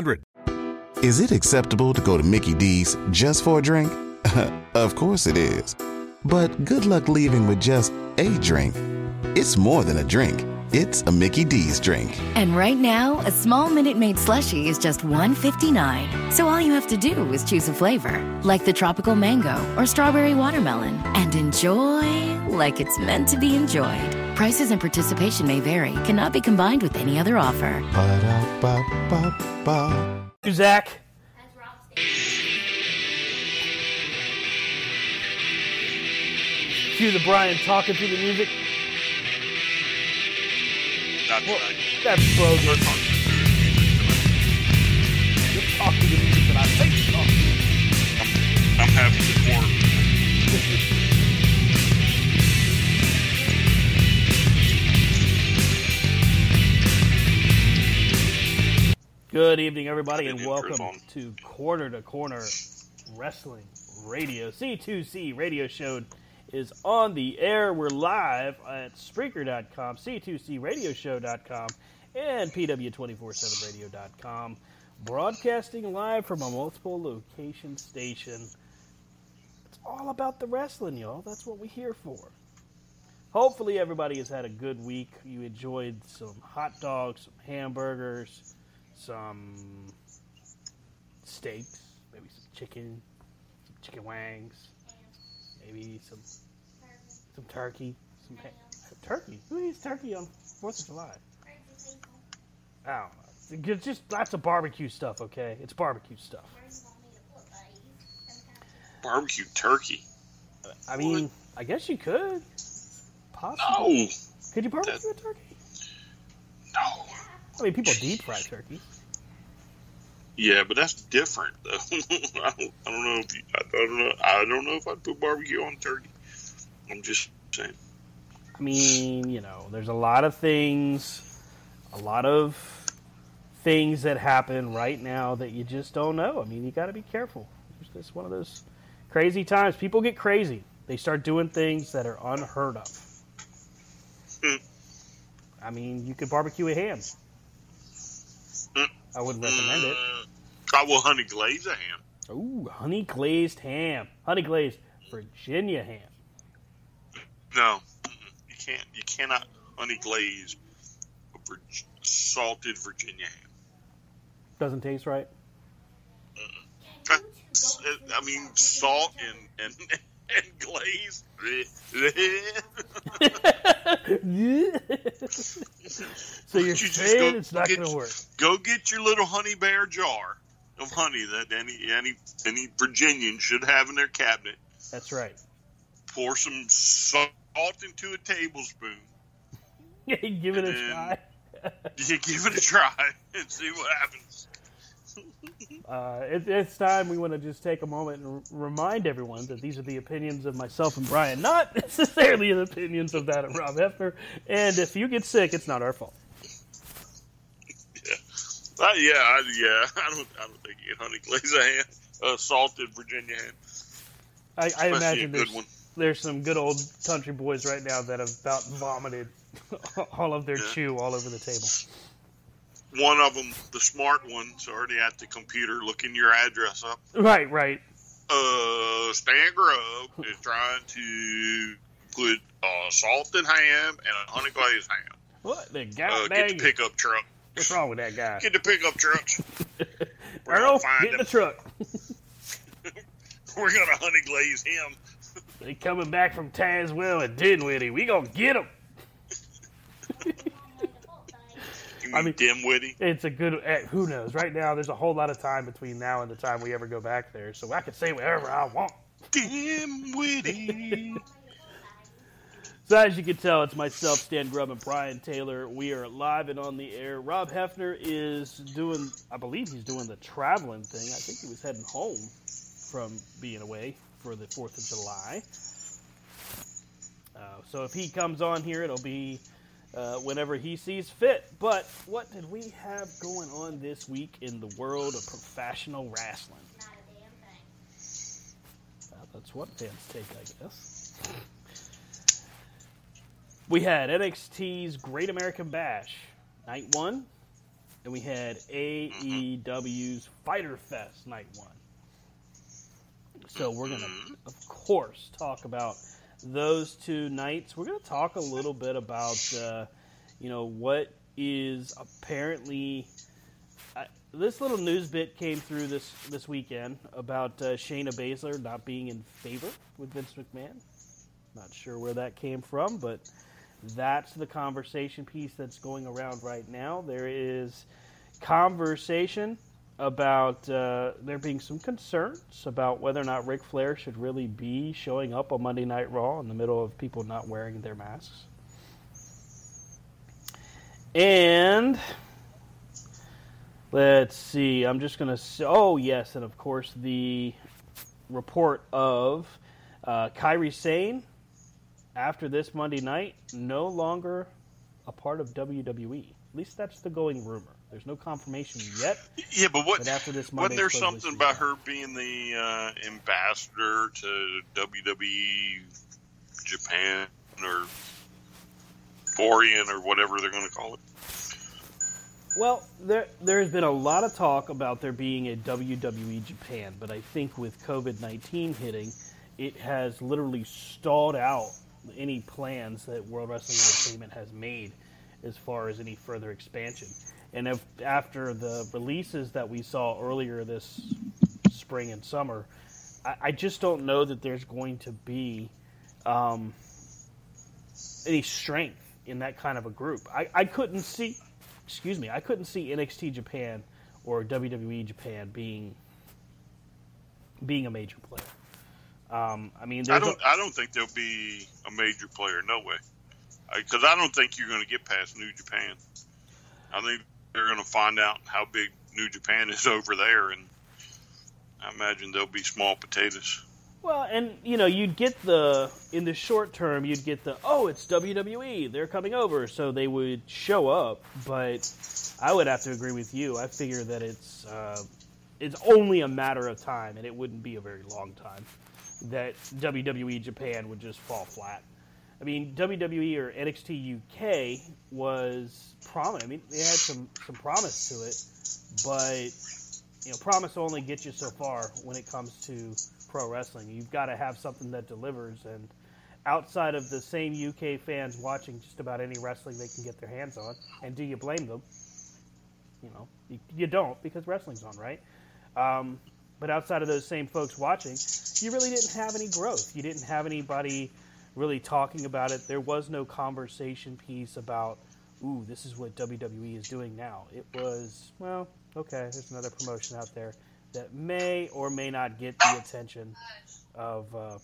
888 532 3500. Is it acceptable to go to Mickey D's just for a drink? of course it is. But good luck leaving with just a drink. It's more than a drink. It's a Mickey D's drink. And right now, a small Minute Maid slushie is just $1.59. So all you have to do is choose a flavor, like the tropical mango or strawberry watermelon, and enjoy like it's meant to be enjoyed. Prices and participation may vary, cannot be combined with any other offer. Ba-da-ba-ba-ba. Zach. Cue the Brian talking through the music. That's Well, that's bogus. You're talking the music that I think you're talking. I'm having support. Good evening, everybody, and welcome to Corner to Corner Wrestling Radio. C2C Radio Show is on the air. We're live at Spreaker.com, C2CRadioshow.com, and PW247Radio.com. Broadcasting live from a multiple location station. It's all about the wrestling, y'all. That's what we're here for. Hopefully, everybody has had a good week. You enjoyed some hot dogs, some hamburgers, some steaks, maybe some chicken, some chicken wangs, maybe some some turkey, some turkey. Who eats turkey on Fourth of July? I don't know. It's just lots of barbecue stuff. Okay, it's barbecue stuff. Barbecue turkey. I mean, I guess you could. Possibly. No, Could you barbecue a turkey? no. I mean, people deep fry turkeys. Yeah, but that's different though. I, don't, I don't know if you, I don't know. I don't know if I'd put barbecue on turkey. I'm just saying. I mean, you know, there's a lot of things, a lot of things that happen right now that you just don't know. I mean, you got to be careful. It's just one of those crazy times. People get crazy. They start doing things that are unheard of. Hmm. I mean, you could barbecue a ham. Hmm. I wouldn't recommend it. I will honey glaze a ham. Ooh, honey glazed ham. Honey glazed Virginia ham. No, you can't. You cannot honey glaze salted Virginia ham. Doesn't taste right. I mean, salt and and, and glaze. so you're You saying go it's not going to work. Go get your little honey bear jar of honey that any any any Virginian should have in their cabinet. That's right. Pour some salt into a tablespoon. Give it a try. You give it a try and see what happens. Uh, it, it's time we want to just take a moment and r- remind everyone that these are the opinions of myself and Brian, not necessarily the opinions of that of Rob Hefner. And if you get sick, it's not our fault. Uh, yeah, I, yeah. I don't. I don't think you get honey glaze a ham, uh, salted Virginia ham. I, I imagine there's there's some good old country boys right now that have about vomited all of their Yeah. chew all over the table. One of them, the smart one's already at the computer looking your address up. Right, right. Uh, Stan Grubb is trying to put uh, salted ham and a honey glazed ham. What the Uh, get the pickup truck. What's wrong with that guy? Get the pickup truck. We're Earl, find get in him. the truck. We're gonna honey glaze him. They coming back from Tazewell and Dinwiddie. We gonna get them. You I mean mean- dimwitty? It's a good. eh, Who knows? Right now, there's a whole lot of time between now and the time we ever go back there, so I can say whatever I want. Dimwitty. So as you can tell, it's myself, Stan Grubb, and Brian Taylor. We are live and on the air. Rob Hefner is doing, I believe he's doing the traveling thing. I think he was heading home from being away for the Fourth of July. Uh, so if he comes on here, it'll be uh, whenever he sees fit. But what did we have going on this week in the world of professional wrestling? It's not a damn thing. Well, that's what fans take, I guess. We had NXT's Great American Bash, night one, and we had AEW's Fighter Fest, night one. So we're going to, of course, talk about those two nights. We're going to talk a little bit about, uh, you know, what is apparently. I this little news bit came through this this weekend about uh, Shayna Baszler not being in favor with Vince McMahon. Not sure where that came from, but that's the conversation piece that's going around right now. There is conversation about uh, there being some concerns about whether or not Ric Flair should really be showing up on Monday Night Raw in the middle of people not wearing their masks. And let's see, I'm just going to. Oh, yes, and of course, the report of uh, Kairi Sane after this Monday night, no longer a part of WWE. At least that's the going rumor. There's no confirmation yet. Yeah, but what? But after this Monday, wasn't there something about her being the uh, ambassador to WWE Japan or Orion or whatever they're going to call it? Well, there there's been a lot of talk about there being a WWE Japan, but I think with COVID nineteen hitting, it has literally stalled out any plans that World Wrestling Entertainment has made as far as any further expansion. And if after the releases that we saw earlier this spring and summer, I, I just don't know that there's going to be um, any strength in that kind of a group. I, I couldn't see, excuse me, I couldn't see NXT Japan or WWE Japan being being a major player. Um, I mean, I don't. I don't think there'll be a major player. No way. Because I don't think you're going to get past New Japan. I think they're going to find out how big New Japan is over there, and I imagine they'll be small potatoes. Well, and you know, you'd get the in the short term, you'd get the oh, it's WWE, they're coming over, so they would show up. But I would have to agree with you. I figure that it's uh, it's only a matter of time, and it wouldn't be a very long time that WWE Japan would just fall flat. I mean, WWE or NXT UK was prominent. I mean, they had some some promise to it, but you know, promise only gets you so far when it comes to pro wrestling. You've got to have something that delivers. And outside of the same UK fans watching just about any wrestling they can get their hands on, and do you blame them? You know, you, you don't because wrestling's on, right? Um, but outside of those same folks watching, you really didn't have any growth. You didn't have anybody really talking about it. There was no conversation piece about, ooh, this is what WWE is doing now. It was, well, okay, there's another promotion out there that may or may not get the attention of, uh,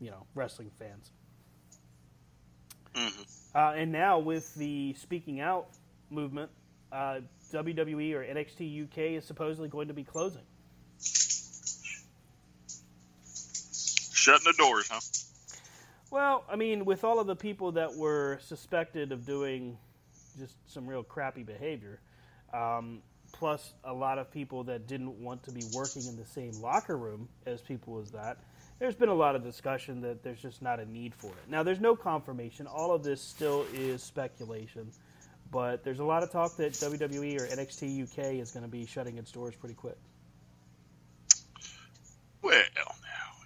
you know, wrestling fans. Uh, and now with the speaking out movement, uh, WWE or NXT UK is supposedly going to be closing. Shutting the doors, huh? Well, I mean, with all of the people that were suspected of doing just some real crappy behavior, um, plus a lot of people that didn't want to be working in the same locker room as people as that. There's been a lot of discussion that there's just not a need for it. Now, there's no confirmation. All of this still is speculation, but there's a lot of talk that WWE or NXT UK is going to be shutting its doors pretty quick. Well,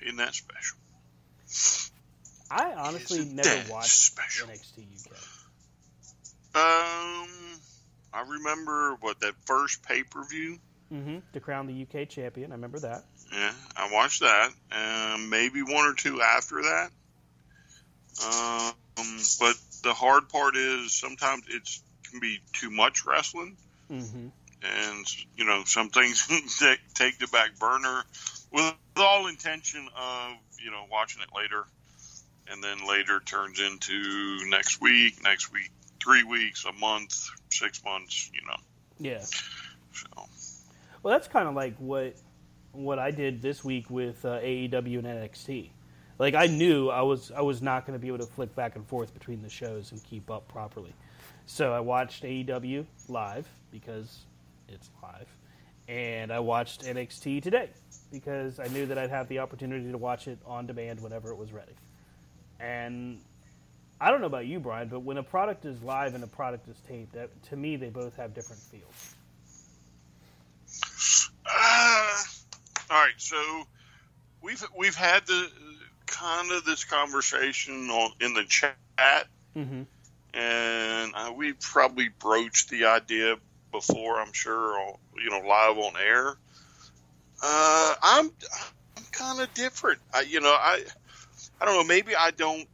isn't that special? I honestly Isn't never watched special? NXT UK. Um, I remember what that first pay per view. hmm To crown the UK champion, I remember that. Yeah, I watched that. Um, maybe one or two after that. Um, but the hard part is sometimes it can be too much wrestling, hmm and you know some things take the back burner with all intention of you know watching it later, and then later turns into next week, next week, three weeks, a month, six months. You know, Yeah. so Well, that's kind of like what what I did this week with uh, AEW and NXT. Like I knew I was I was not going to be able to flick back and forth between the shows and keep up properly. So I watched AEW live because it's live, and I watched NXT today because I knew that I'd have the opportunity to watch it on demand whenever it was ready. And I don't know about you, Brian, but when a product is live and a product is taped, that, to me they both have different feels. Uh, all right, so we've we've had the kind of this conversation on, in the chat, Mm-hmm. and uh, we probably broached the idea before. I'm sure, on, you know, live on air. Uh, I'm I'm kind of different. I, you know, I I don't know. Maybe I don't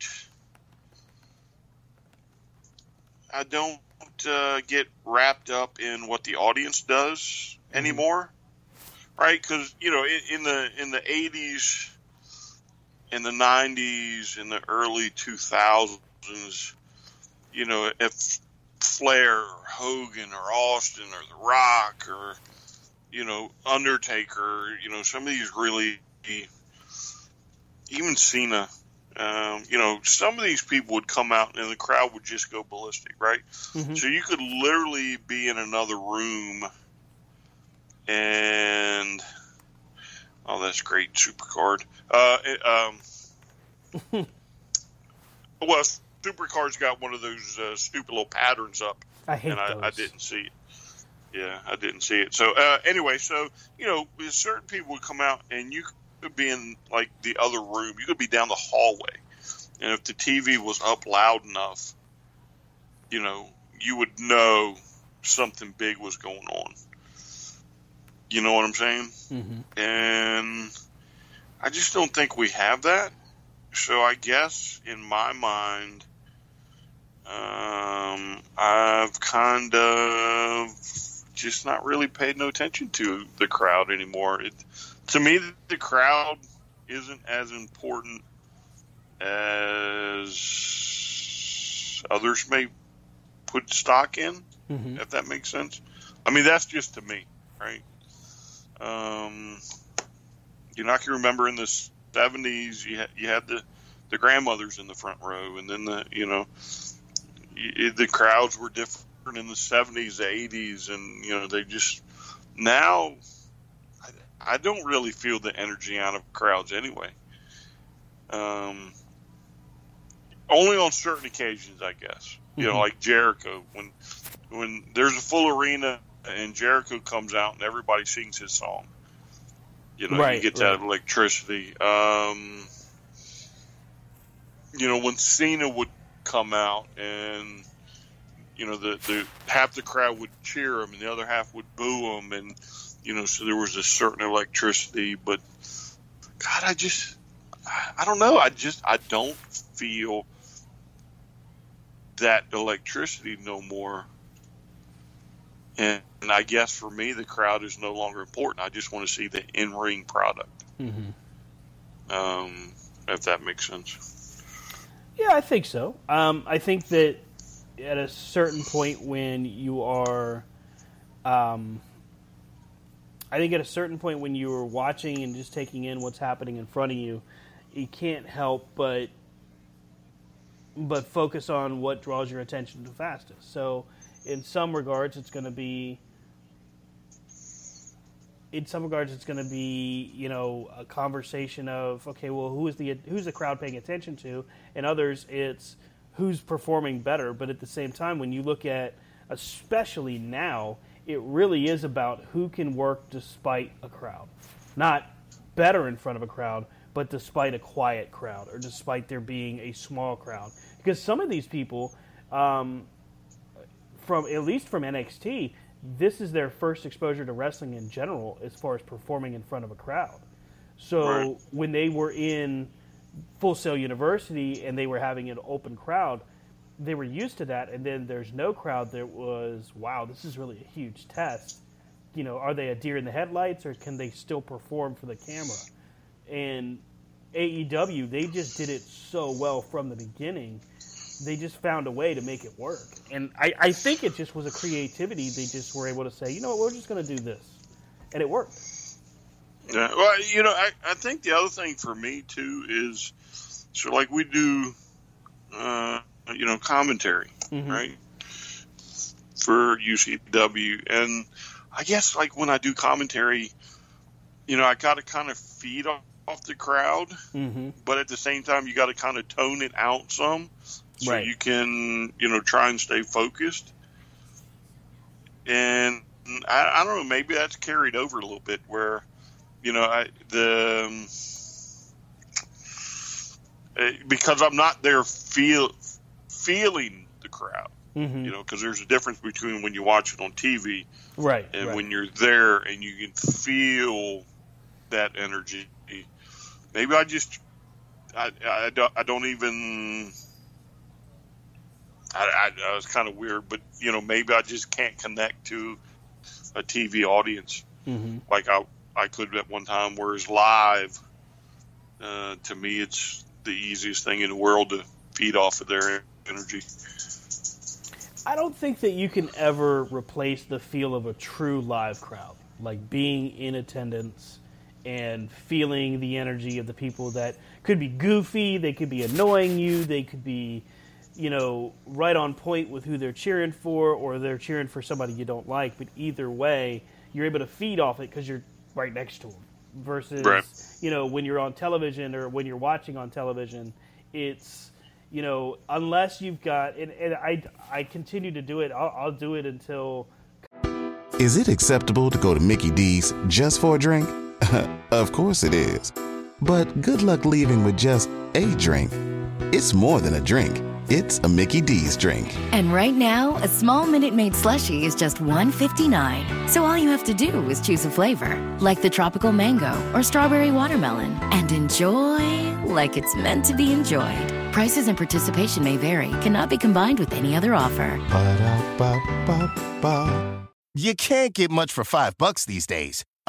I don't uh, get wrapped up in what the audience does anymore, right? Because you know, in, in the in the '80s, in the '90s, in the early 2000s, you know, if Flair or Hogan or Austin or The Rock or you know Undertaker, you know, some of these really even Cena. Um, you know, some of these people would come out and the crowd would just go ballistic, right? Mhm. So you could literally be in another room and oh, that's great, supercard. Uh, it, um, well, supercard's got one of those uh, stupid little patterns up, I hate and I. I didn't see it. Yeah, I didn't see it. So uh, anyway, so you know, certain people would come out, and you could be in like the other room. You could be down the hallway, and if the TV was up loud enough, you know, you would know something big was going on. You know what I'm saying? Mm-hmm. And I just don't think we have that. So I guess in my mind, um, I've kind of just not really paid no attention to the crowd anymore. It, to me, the crowd isn't as important as others may put stock in, Mm-hmm. if that makes sense. I mean, that's just to me, right? Um, you know, I can remember in the '70s, you had you had the the grandmothers in the front row, and then the you know y- the crowds were different in the '70s, '80s, and you know they just now. I, I don't really feel the energy out of crowds anyway. Um, only on certain occasions, I guess. You know, Mhm. like Jericho when when there's a full arena and Jericho comes out and everybody sings his song. You know, Right, you get right. that electricity. Um, you know, when Cena would come out and you know the the half the crowd would cheer him and the other half would boo him, and you know, so there was a certain electricity. But God, I just I don't know. I just I don't feel that electricity no more. And, and I guess for me, the crowd is no longer important. I just want to see the in ring product. Mm-hmm. Um, if that makes sense. Yeah, I think so. Um, I think that at a certain point when you are, um, I think at a certain point when you are watching and just taking in what's happening in front of you, you can't help but but focus on what draws your attention the fastest. So, in some regards, it's going to be in some regards, it's going to be you know a conversation of okay, well, who is the who's the crowd paying attention to, and others, it's who's performing better. But at the same time, when you look at especially now, it really is about who can work despite a crowd, not better in front of a crowd, but despite a quiet crowd or despite there being a small crowd. Because some of these people, um, from at least from NXT, this is their first exposure to wrestling in general as far as performing in front of a crowd. So Right. when they were in Full Sail University and they were having an open crowd, they were used to that. And then there's no crowd. That was wow, this is really a huge test. You know, are they a deer in the headlights or can they still perform for the camera? And AEW, they just did it so well from the beginning. They just found a way to make it work. And I, I think it just was a creativity. They just were able to say, you know what, we're just going to do this. And it worked. Yeah, well, you know, I, I think the other thing for me too is so like we do, uh, you know, commentary, right, for UCW, and I guess like when I do commentary, you know, I got to kind of feed off, off the crowd, Mm-hmm. but at the same time, you got to kind of tone it out some, so Right. you can, you know, try and stay focused. And I, I don't know, maybe that's carried over a little bit where, you know, I the um, eh, because I'm not there feel feeling the crowd, Mm-hmm. you know, because there's a difference between when you watch it on TV Right. and right. when you're there and you can feel that energy. Maybe I just I, I, don't, I don't even. I, I, I was kind of weird, but you know, maybe I just can't connect to a TV audience Mm-hmm. like I I could at one time. Whereas live, uh, to me, it's the easiest thing in the world to feed off of their energy. I don't think that you can ever replace the feel of a true live crowd, like being in attendance and feeling the energy of the people that could be goofy, they could be annoying you, they could be, you know, right on point with who they're cheering for, or they're cheering for somebody you don't like. But either way, you're able to feed off it because you're right next to them. Versus, Right. you know, when you're on television or when you're watching on television, it's you know, unless you've got, and, and I, I continue to do it. I'll, I'll do it until Is it acceptable to go to Mickey D's just for a drink? of course it is. But good luck leaving with just a drink. It's more than a drink. It's a Mickey D's drink. And right now, a small Minute Maid slushie is just $1.59. So all you have to do is choose a flavor, like the tropical mango or strawberry watermelon, and enjoy like it's meant to be enjoyed. Prices and participation may vary, cannot be combined with any other offer. Ba-da-ba-ba-ba. You can't get much for five bucks these days.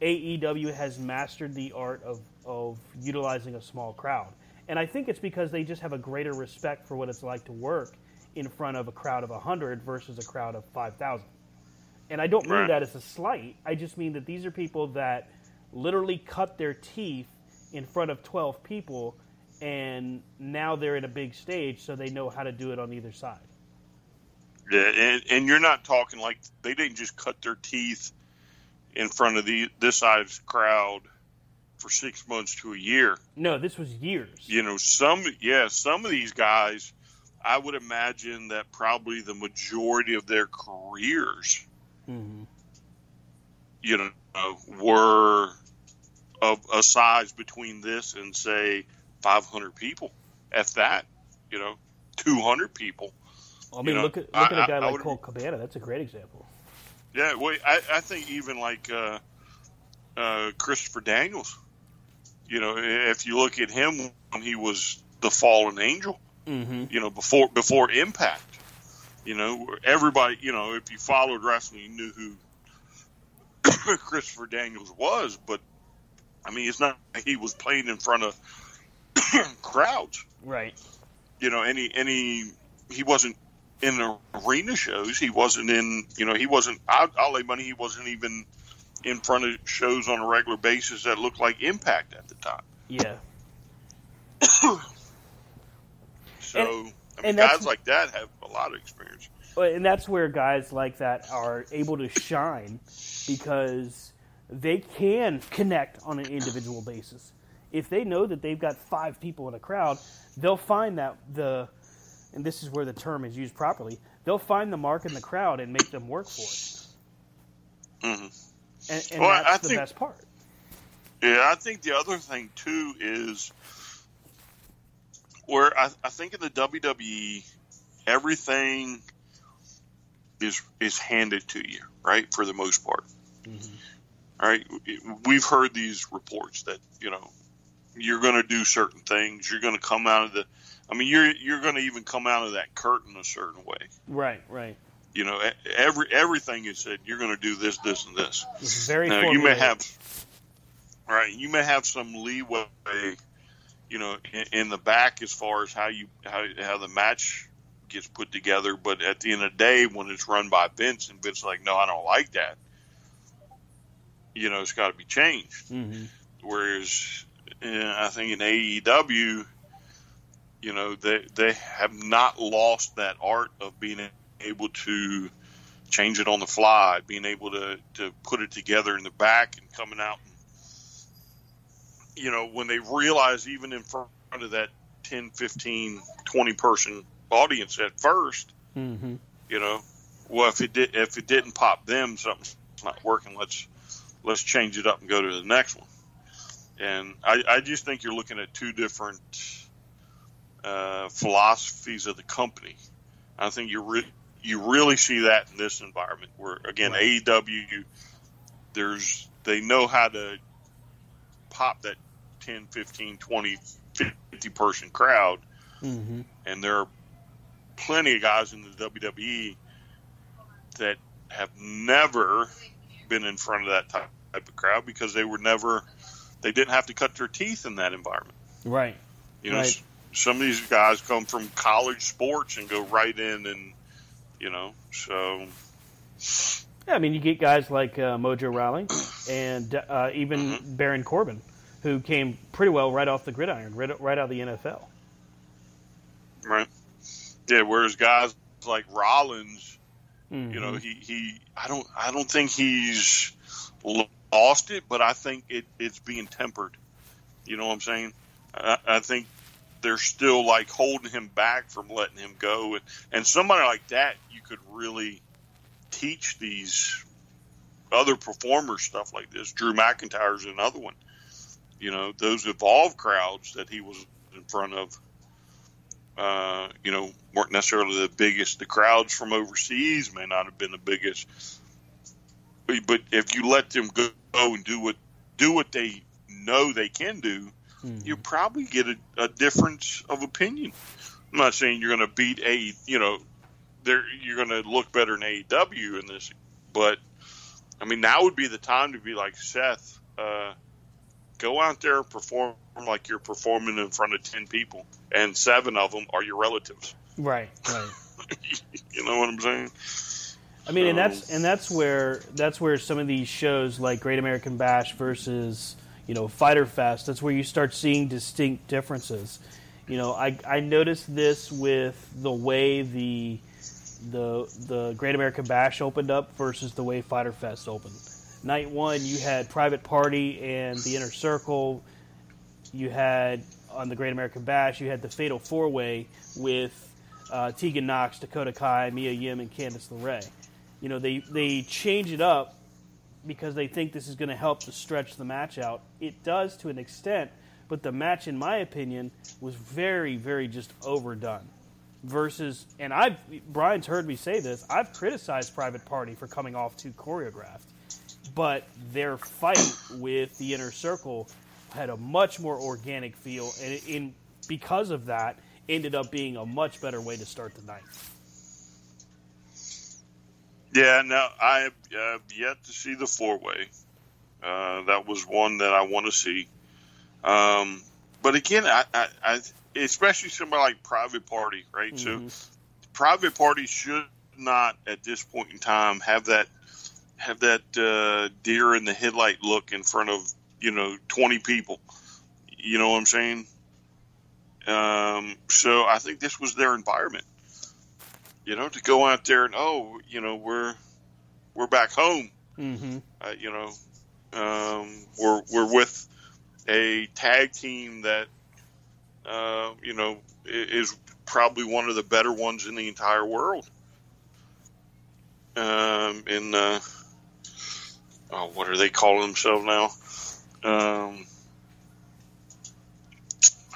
AEW has mastered the art of, of utilizing a small crowd. And I think it's because they just have a greater respect for what it's like to work in front of a crowd of 100 versus a crowd of 5,000. And I don't mean Right. that as a slight. I just mean that these are people that literally cut their teeth in front of 12 people, and now they're at a big stage, so they know how to do it on either side. Yeah, and, and you're not talking like they didn't just cut their teeth in front of the this size crowd for six months to a year. No, this was years. You know, some yeah, some of these guys, I would imagine that probably the majority of their careers, Mhm. you know, were of a size between this and say 500 people, if that, you know, 200 people. I mean, You know, look at look at a guy I- I like would- Colt Cabana. That's a great example. Yeah, well, I, I think even like uh, uh, Christopher Daniels, you know, if you look at him when he was the fallen angel, Mm-hmm. you know, before before Impact, you know, everybody, you know, if you followed wrestling, you knew who Christopher Daniels was, but I mean, it's not like he was playing in front of crowds. Right. You know, any any he wasn't in arena shows. He wasn't in. You know, he wasn't. I'll, I'll lay money. He wasn't even in front of shows on a regular basis that looked like Impact at the time. Yeah. So And- I mean, and guys like that have a lot of experience. And that's where guys like that are able to shine because they can connect on an individual basis. If they know that they've got five people in a crowd, they'll find that the, and this is where the term is used properly, they'll find the mark in the crowd and make them work for it. hmm And, and Well, that's I the think- best part. Yeah, I think the other thing too is where I, I think in the WWE, everything is is handed to you, right? For the most part, All right. We've heard these reports that you know you're going to do certain things. You're going to come out of the. I mean, you're you're going to even come out of that curtain a certain way. Right, right. You know, every everything is said. You're going to do this, this, and this. It's very now you may have right you may have some leeway you know in, in the back as far as how you how, how the match gets put together but at the end of the day when it's run by vince and vince is like no i don't like that you know it's got to be changed Mm-hmm. whereas uh, i think in aew you know they they have not lost that art of being able to change it on the fly, being able to, to put it together in the back and coming out. You know, when they realize even in front of that 10, 15, 20 person audience at first, Mm-hmm. you know, well, if it did, if it didn't pop them, something's not working. Let's, let's change it up and go to the next one. And I, I just think you're looking at two different uh, philosophies of the company. I think you re- you really see that in this environment where again Right. AEW there's they know how to pop that 10, 15, 20, 50 person crowd Mm-hmm. and there are plenty of guys in the WWE that have never been in front of that type of crowd because they were never they didn't have to cut their teeth in that environment. Right. You know, Right. Some of these guys come from college sports and go right in, and you know, so Yeah, I mean, you get guys like uh, Mojo Rawley and uh, even Mm-hmm. Baron Corbin, who came pretty well right off the gridiron, right, right out of the NFL. right, yeah. Whereas guys like Rollins, Mhm. you know, he, he I don't I don't think he's lost it, but I think it, it's being tempered. You know what I'm saying? I, I think they're still like holding him back from letting him go, and and somebody like that you could really teach these other performers stuff like this. Drew McIntyre's another one. You know, those evolved crowds that he was in front of, uh, you know, weren't necessarily the biggest. The crowds from overseas may not have been the biggest. But, if you let them go and do what do what they know they can do, you probably get a, a difference of opinion. I'm not saying you're going to beat a, you know, there you're going to look better in AEW in this, but I mean now would be the time to be like Seth, uh, go out there and perform like you're performing in front of ten people, and seven of them are your relatives. Right, right. you know what I'm saying? I mean, and that's and that's where that's where some of these shows like Great American Bash versus you know Fighter Fest. That's where you start seeing distinct differences. You know, I I noticed this with the way the the the Great American Bash opened up versus the way Fighter Fest opened. Night one, you had Private Party and the Inner Circle. You had on the Great American Bash, you had the Fatal Four Way with uh, Tegan Nox, Dakota Kai, Mia Yim, and Candice LeRae. You know, they they change it up because they think this is going to help to stretch the match out. It does to an extent, but the match, in my opinion, was very, very just overdone. Versus, and I've Brian's heard me say this. I've criticized Private Party for coming off too choreographed, but their fight with the Inner Circle had a much more organic feel, and in because of that, ended up being a much better way to start the night. Yeah, no, I have uh, yet to see the four way. Uh, that was one that I want to see. Um, but again, I, I, I, especially somebody like Private Party, right? Mm-hmm. So, Private Party should not at this point in time have that have that uh, deer in the headlight look in front of you know twenty people. You know what I'm saying? Um, so I think this was their environment. You know, to go out there and oh, you know, we're we're back home. Mm-hmm. Uh, you know, um, we're we're with a tag team that uh, you know is probably one of the better ones in the entire world. Um, in uh, oh, what are they calling themselves now? Um,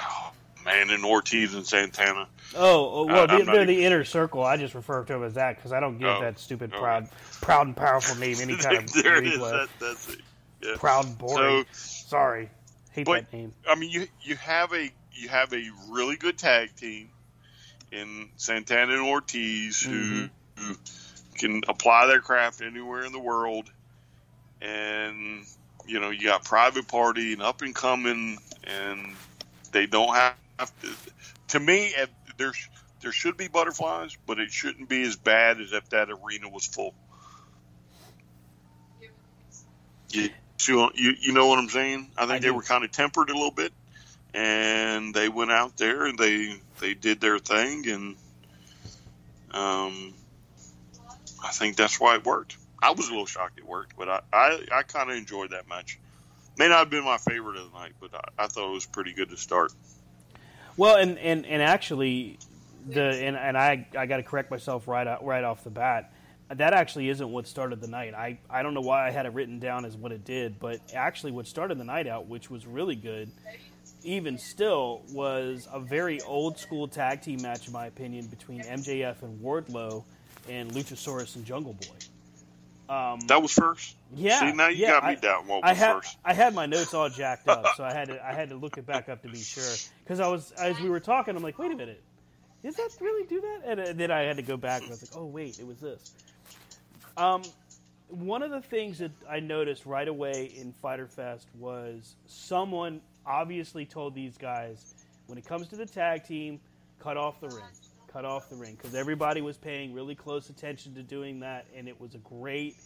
oh, man, and Ortiz and Santana. Oh, oh, well, they're, they're even- the inner circle. I just refer to them as that because I don't give Oh, that stupid proud, proud and powerful name any kind of there it is. That, that's it. Yeah. Proud and boring. Sorry, hate But- that name. I mean, you you have a you have a really good tag team in Santana and Ortiz who, who can apply their craft anywhere in the world, and you know you got Private Party and up and coming, and they don't have to. To me, if there's there should be butterflies, but it shouldn't be as bad as if that arena was full. You, you, you know what I'm saying? I think I they were kind of tempered a little bit, and they went out there and they they did their thing, and um, I think that's why it worked. I was a little shocked it worked, but I I, I kind of enjoyed that match. May not have been my favorite of the night, but I, I thought it was pretty good to start. Well, and, and, and actually, the and, and I I got to correct myself right out, right off the bat. That actually isn't what started the night. I, I don't know why I had it written down as what it did, but actually, what started the night out, which was really good, even still, was a very old school tag team match, in my opinion, between MJF and Wardlow and Luchasaurus and Jungle Boy. Um, That was first. yeah, See, now you yeah, got me I- doubting what I had first. I had my notes all jacked up, so I had to I had to look it back up to be sure. Because I was as we were talking, I'm like, wait a minute, did that really do that? And, uh, then I had to go back and I was like, oh wait, it was this. Um, one of the things that I noticed right away in Fighter Fest was someone obviously told these guys, when it comes to the tag team, cut off the ring, cut off the ring, because everybody was paying really close attention to doing that, and it was a great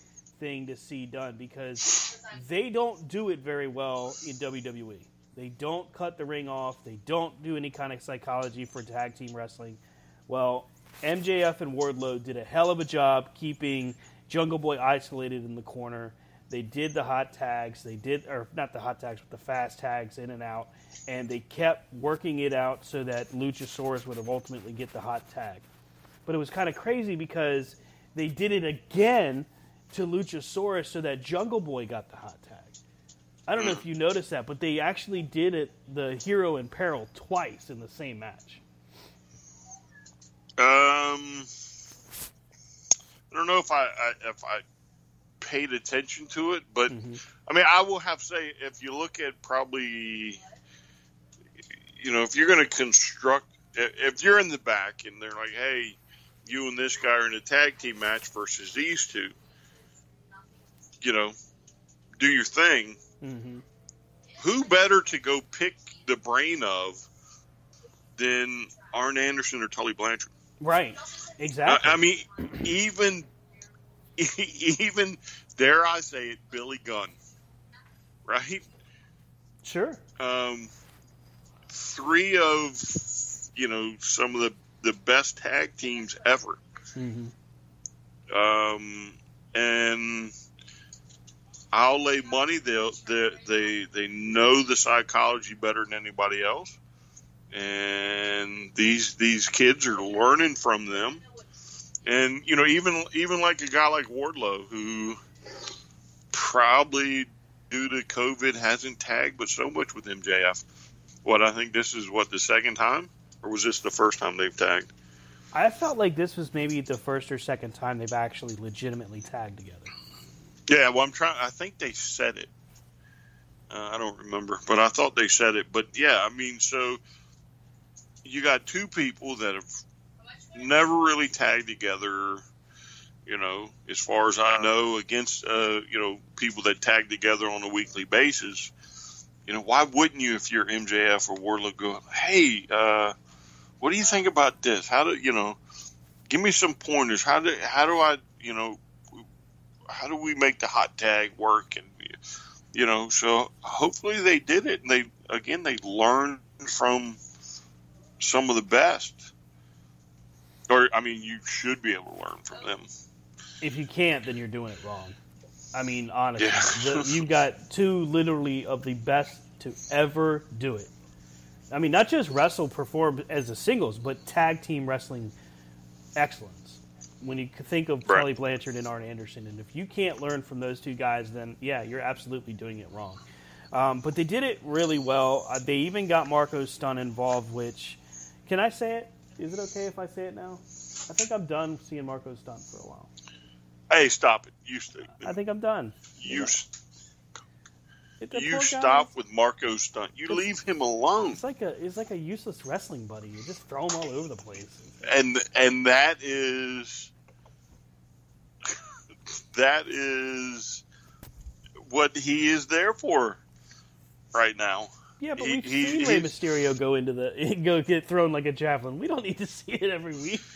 thing to see done because they don't do it very well in WWE. They don't cut the ring off. They don't do any kind of psychology for tag team wrestling. Well, MJF and Wardlow did a hell of a job keeping Jungle Boy isolated in the corner. They did the hot tags. They did, or not the hot tags, but the fast tags in and out. And they kept working it out so that Luchasaurus would have ultimately get the hot tag. But it was kind of crazy because they did it again to Luchasaurus so that Jungle Boy got the hot tag. I don't know if you noticed that, but they actually did it, the hero in peril, twice in the same match. Um, I don't know if I, I if I paid attention to it, but I mean, I will have to say if you look at probably, you know, if you're going to construct, if if you're in the back and they're like, hey, you and this guy are in a tag team match versus these two, you know, do your thing. Mm-hmm. Who better to go pick the brain of than Arn Anderson or Tully Blanchard? Right. Exactly. I, I mean, even even dare I say it, Billy Gunn, right? Sure. Um, three of you know some of the the best tag teams ever, Mm-hmm. um, and I'll lay money they they they they know the psychology better than anybody else, and these these kids are learning from them. And you know, even even like a guy like Wardlow, who probably due to COVID hasn't tagged, but so much with MJF. What I think this is what the second time, or was this the first time they've tagged? I felt like this was maybe the first or second time they've actually legitimately tagged together. Yeah, well, I'm trying. I think they said it. Uh, I don't remember, but I thought they said it. But yeah, I mean, so you got two people that have never really tagged together. You know, as far as I know, against uh, you know people that tag together on a weekly basis. You know, why wouldn't you if you're MJF or Wardlow go, hey, uh, what do you think about this? How do you know? Give me some pointers. How do how do I you know how do we make the hot tag work and you know so hopefully they did it and they again they learned from some of the best or i mean you should be able to learn from them If you can't, then you're doing it wrong. I mean, honestly, Yeah. the, you've got two literally of the best to ever do it. I mean, not just wrestle, perform as a singles, but tag team wrestling excellence. When you think of Right. Tully Blanchard and Arn Anderson, and if you can't learn from those two guys, then yeah, you're absolutely doing it wrong. Um, but they did it really well. Uh, they even got Marko Stunt involved, which can I say it? Is it okay if I say it now? I think I'm done seeing Marko Stunt for a while. hey stop it you st- I think I'm done. you s It- the you stop with marko stunt you leave him alone It's like a it's like a useless wrestling buddy. You just throw him all over the place. and and that is that is what he is there for right now. Yeah, but He- we've he- seen he- Rey Mysterio go into the go get thrown like a javelin. We don't need to see it every week.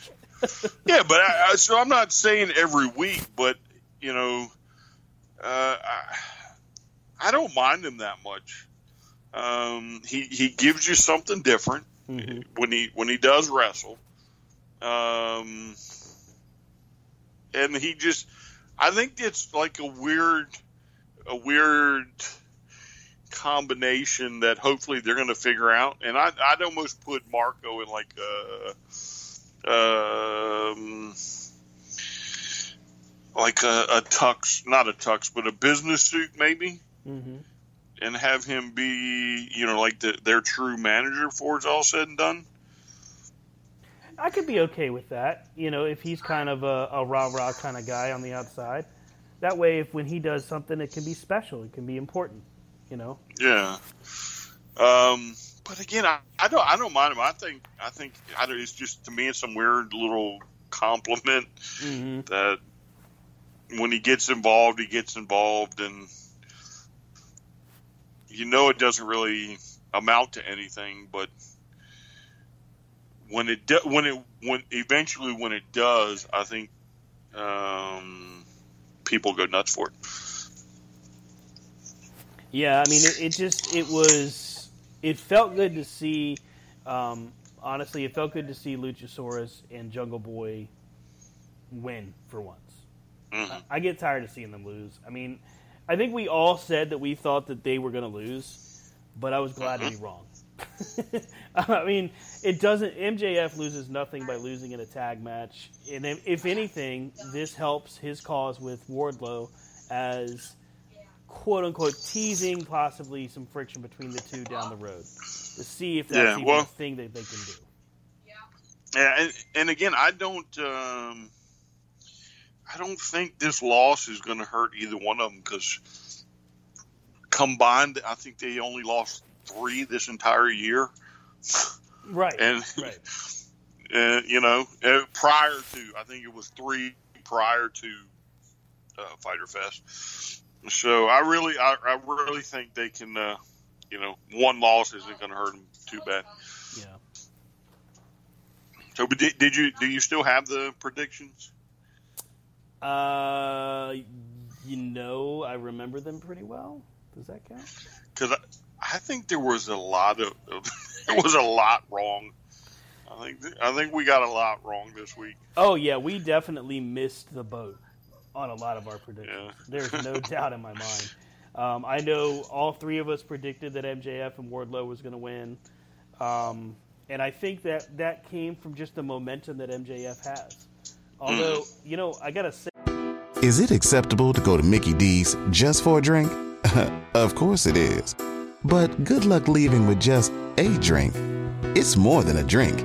Yeah, but I, I, so I'm not saying every week, but you know, uh, I, I don't mind him that much. Um, he he gives you something different when he when he does wrestle. Um, and he just, I think it's like a weird, a weird combination that hopefully they're going to figure out. And I, I'd almost put Marko in like a, um, like a, a tux, not a tux, but a business suit maybe, Mm-hmm. and have him be, you know, like the, their true manager before it's all said and done. I could be okay with that. You know, if he's kind of a, a rah rah kind of guy on the outside. That way, if when he does something, it can be special. It can be important. You know. Yeah. Um, but again, I, I don't I don't mind him. I think I think I it's just to me it's some weird little compliment Mm-hmm. that when he gets involved, he gets involved, and you know it doesn't really amount to anything. But when it do, when it when eventually when it does, I think um, people go nuts for it. Yeah, I mean, it, it just it was it felt good to see. Um, honestly, it felt good to see Luchasaurus and Jungle Boy win for once. Mm-hmm. I, I get tired of seeing them lose. I mean, I think we all said that we thought that they were going to lose, but I was glad to be wrong. I mean, it doesn't. MJF loses nothing by losing in a tag match, and if anything, this helps his cause with Wardlow as quote unquote teasing possibly some friction between the two down the road to see if that's Yeah, even well- a thing that they can do. Yeah, and, and again, I don't, um, I don't think this loss is going to hurt either one of them because combined, I think they only lost three this entire year, Right. and right. uh, you know, prior to, I think it was three prior to uh, Fyter Fest. So I really, I, I really think they can, uh, you know, one loss isn't going to hurt them too bad. Yeah. So, but did, did you do you still have the predictions? Uh, you know, I remember them pretty well. Does that count? because I, I think there was a lot of, of there was a lot wrong. I think th- I think we got a lot wrong this week. Oh yeah, we definitely missed the boat on a lot of our predictions. Yeah. There's no doubt in my mind. Um, I know all three of us predicted that MJF and Wardlow was going to win, um, and I think that that came from just the momentum that MJF has. Although, you know, I gotta say, Is it acceptable to go to Mickey D's just for a drink? of course it is. But good luck leaving with just a drink. It's more than a drink.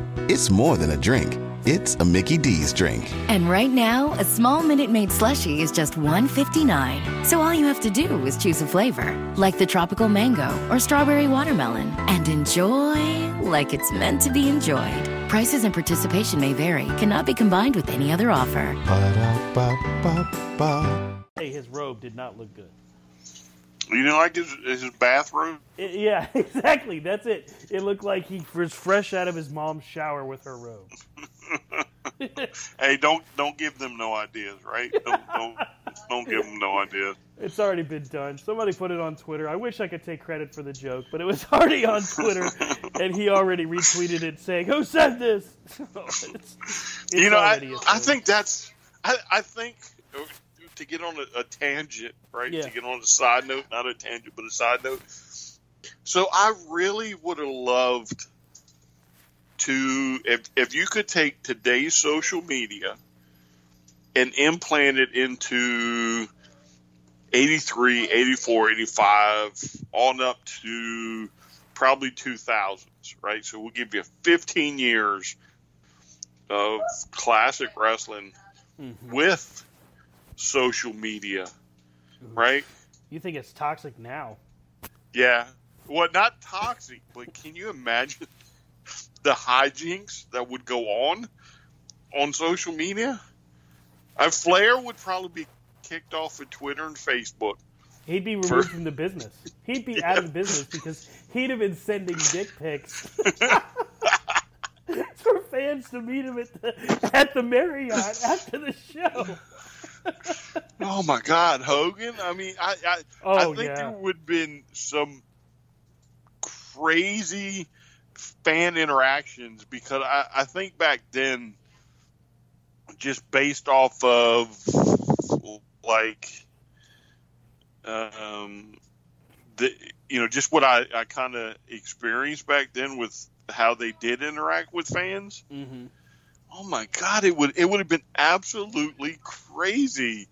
It's more than a drink. It's a Mickey D's drink. And right now, a small Minute Maid slushie is just $1.59. So all you have to do is choose a flavor, like the tropical mango or strawberry watermelon, and enjoy like it's meant to be enjoyed. Prices and participation may vary, cannot be combined with any other offer. Ba-da-ba-ba-ba. Hey, his robe did not look good. You know, like his, his bathroom. It- yeah, exactly. That's it. It looked like he was fresh out of his mom's shower with her robe. Hey, don't don't give them no ideas, right? Don't don't, don't give them no ideas. It's already been done. Somebody put it on Twitter. I wish I could take credit for the joke, but it was already on Twitter, and he already retweeted it saying, "Who said this?" So it's, it's you know, I, I think that's I, I think to get on a, a tangent, right? Yeah. To get on a side note, not a tangent, but a side note. So I really would have loved to if if you could take today's social media and implant it into 83, 84, 85, on up to probably 2000s, right? So we'll give you 15 years of classic wrestling Mhm. with social media, right? You think it's toxic now? Yeah. Well, not toxic, but can you imagine the hijinks that would go on on social media? Uh, Flair would probably be kicked off of Twitter and Facebook. He'd be removed For- from the business. He'd be out of the business because he'd have been sending dick pics for fans to meet him at the at the Marriott after the show. Oh my God, Hogan! I mean, I I, Oh, I think yeah. there would have been some crazy fan interactions because I, I think back then, just based off of like, um, the you know just what I, I kind of experienced back then with how they did interact with fans. Mm-hmm. Oh my God! It would it would have been absolutely crazy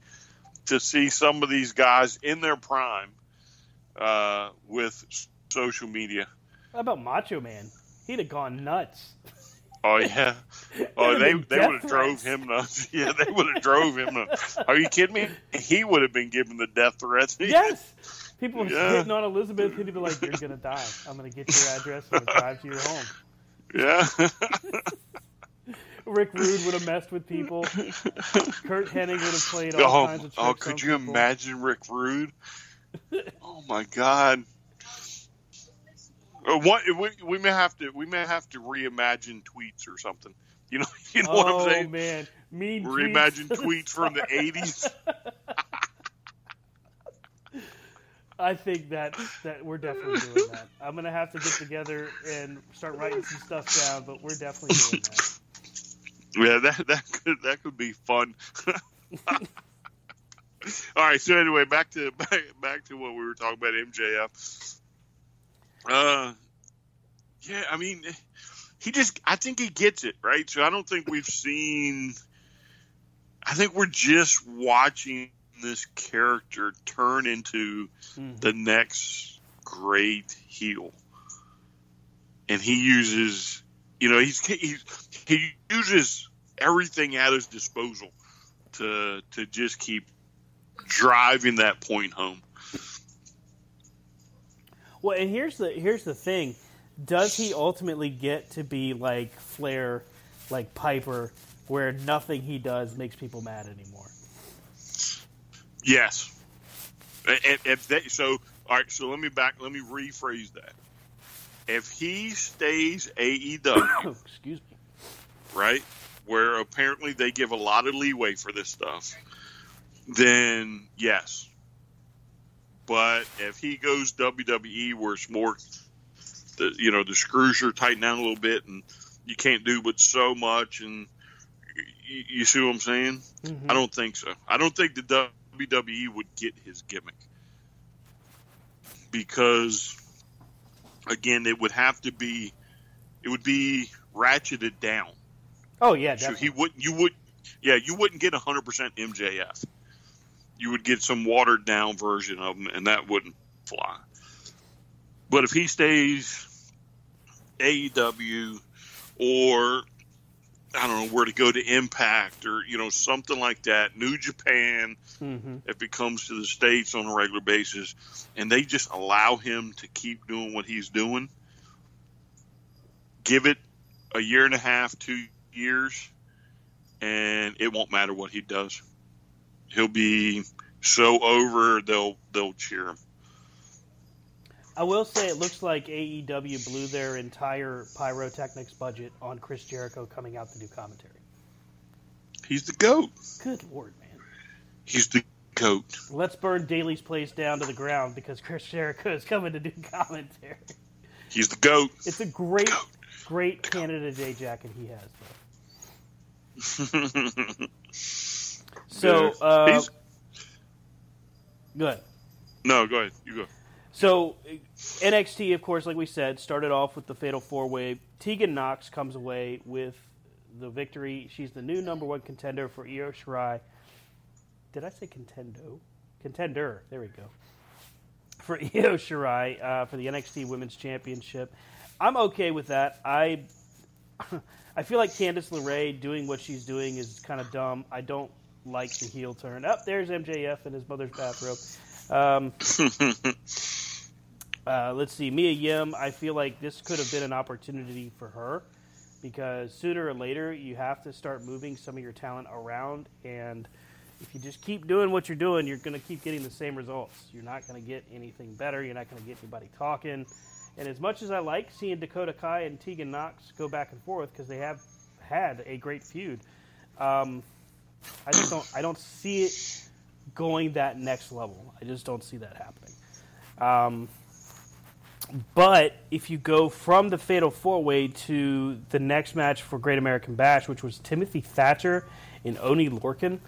to see some of these guys in their prime uh, with social media. How about Macho Man? He'd have gone nuts. Oh yeah. Oh, they they would have drove him nuts. Yeah, they would have drove him nuts. Are you kidding me? He would have been given the death threats. Yes. People Yeah. hitting on Elizabeth, he'd be like, "You're gonna die. I'm gonna get your address and drive to your home." Yeah. Rick Rude would have messed with people. Curt Hennig would have played all oh, kinds of tricks oh, could you people. imagine Rick Rude? Oh my God. Uh, What we, we may have to we may have to reimagine tweets or something. You know you know oh, what I'm saying? Oh man, mean Reimagine tweets. tweets from the '80s. I think that that we're definitely doing that. I'm gonna have to get together and start writing some stuff down, but we're definitely doing that. Yeah, that that could that could be fun. All right, so anyway, back to back, back to what we were talking about MJF. Uh, yeah, I mean, he just I think he gets it right. So I don't think we've seen. I think we're just watching this character turn into Mhm. the next great heel, and he uses, you know, he's, he's he uses everything at his disposal to to just keep driving that point home. Well, and here's the here's the thing: does he ultimately get to be like Flair, like Piper, where nothing he does makes people mad anymore? Yes. And, if they, so, all right. So let me back. Let me rephrase that. If he stays AEW, Excuse me. right, where apparently they give a lot of leeway for this stuff, then yes. But if he goes WWE, where it's more, the you know the screws are tightened down a little bit, and you can't do but so much, and you, you see what I'm saying? Mhm. I don't think so. I don't think the WWE would get his gimmick because, again, it would have to be, it would be ratcheted down. Oh yeah, So he wouldn't. You would. Yeah, you wouldn't get 100% MJF. you would get some watered down version of him, and that wouldn't fly. But if he stays AEW or I don't know where to go to Impact or you know something like that, New Japan, Mm-hmm. if it comes to the states on a regular basis, and they just allow him to keep doing what he's doing, give it a year and a half, two years, and it won't matter what he does. He'll be so over they'll they'll cheer him. I will say it looks like AEW blew their entire pyrotechnics budget on Chris Jericho coming out to do commentary. He's the goat. Good lord, man. He's the goat. Let's burn Daily's place down to the ground because Chris Jericho is coming to do commentary. He's the goat. It's a great, great Canada Day jacket he has, though. So, uh, He's- good. no, go ahead. You go. So NXT, of course, like we said, started off with the Fatal Four Way. Tegan Nox comes away with the victory. She's the new number one contender for Io Shirai. Did I say contendo? Contender. There we go. For Io Shirai uh, for the NXT Women's Championship. I'm okay with that. I I feel like Candice LeRae doing what she's doing is kind of dumb. I don't like the heel turn. Up there's MJF in his mother's bathrobe. Um, uh, let's see, Mia Yim. I feel like this could have been an opportunity for her because sooner or later you have to start moving some of your talent around, and if you just keep doing what you're doing, you're going to keep getting the same results. You're not going to get anything better. You're not going to get anybody talking. And as much as I like seeing Dakota Kai and Tegan Nox go back and forth because they have had a great feud, um, I just don't. I don't see it going that next level. I just don't see that happening. Um, but if you go from the Fatal Four Way to the next match for Great American Bash, which was Timothy Thatcher and Oney Lorcan,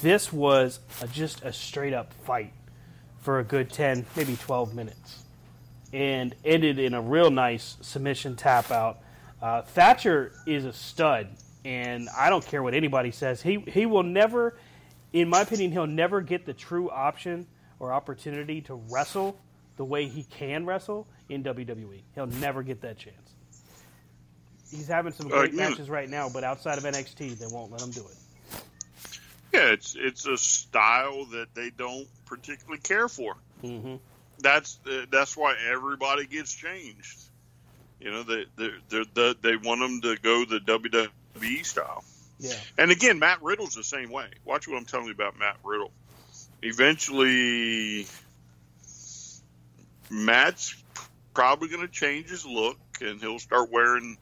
this was a, just a straight up fight for a good 10, maybe 12 minutes. And ended in a real nice submission tap out. Uh, Thatcher is a stud, and I don't care what anybody says. He, he will never, in my opinion, he'll never get the true option or opportunity to wrestle the way he can wrestle in WWE. He'll never get that chance. He's having some Uh, great yeah. matches right now, but outside of NXT, they won't let him do it. Yeah, it's it's a style that they don't particularly care for. Mm-hmm. That's uh, that's why everybody gets changed. You know, they they they they, they want them to go the WWE style. Yeah. And again, Matt Riddle's the same way. Watch what I'm telling you about Matt Riddle. Eventually, Matt's probably going to change his look, and he'll start wearing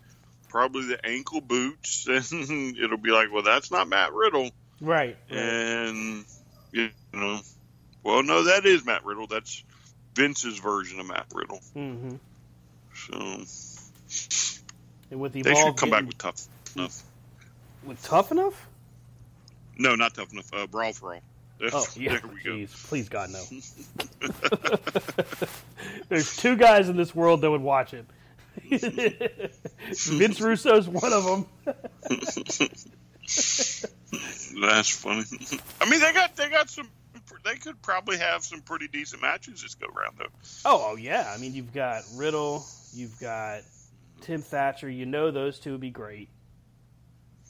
probably the ankle boots, and it'll be like, well, that's not Matt Riddle. Right. And you know, well, no, that is Matt Riddle. That's Vince's version of Matt Riddle. Mm-hmm. So And with they should come back with tough enough. with tough enough. No, not tough enough. Uh, brawl for all. Oh yeah, we go. Please God no. There's two guys in this world that would watch it. Vince Russo's one of them. That's funny. I mean, they got they got some. They could probably have some pretty decent matches this go round though. Oh, oh yeah. I mean, you've got Riddle, you've got Tim Thatcher. You know those two would be great.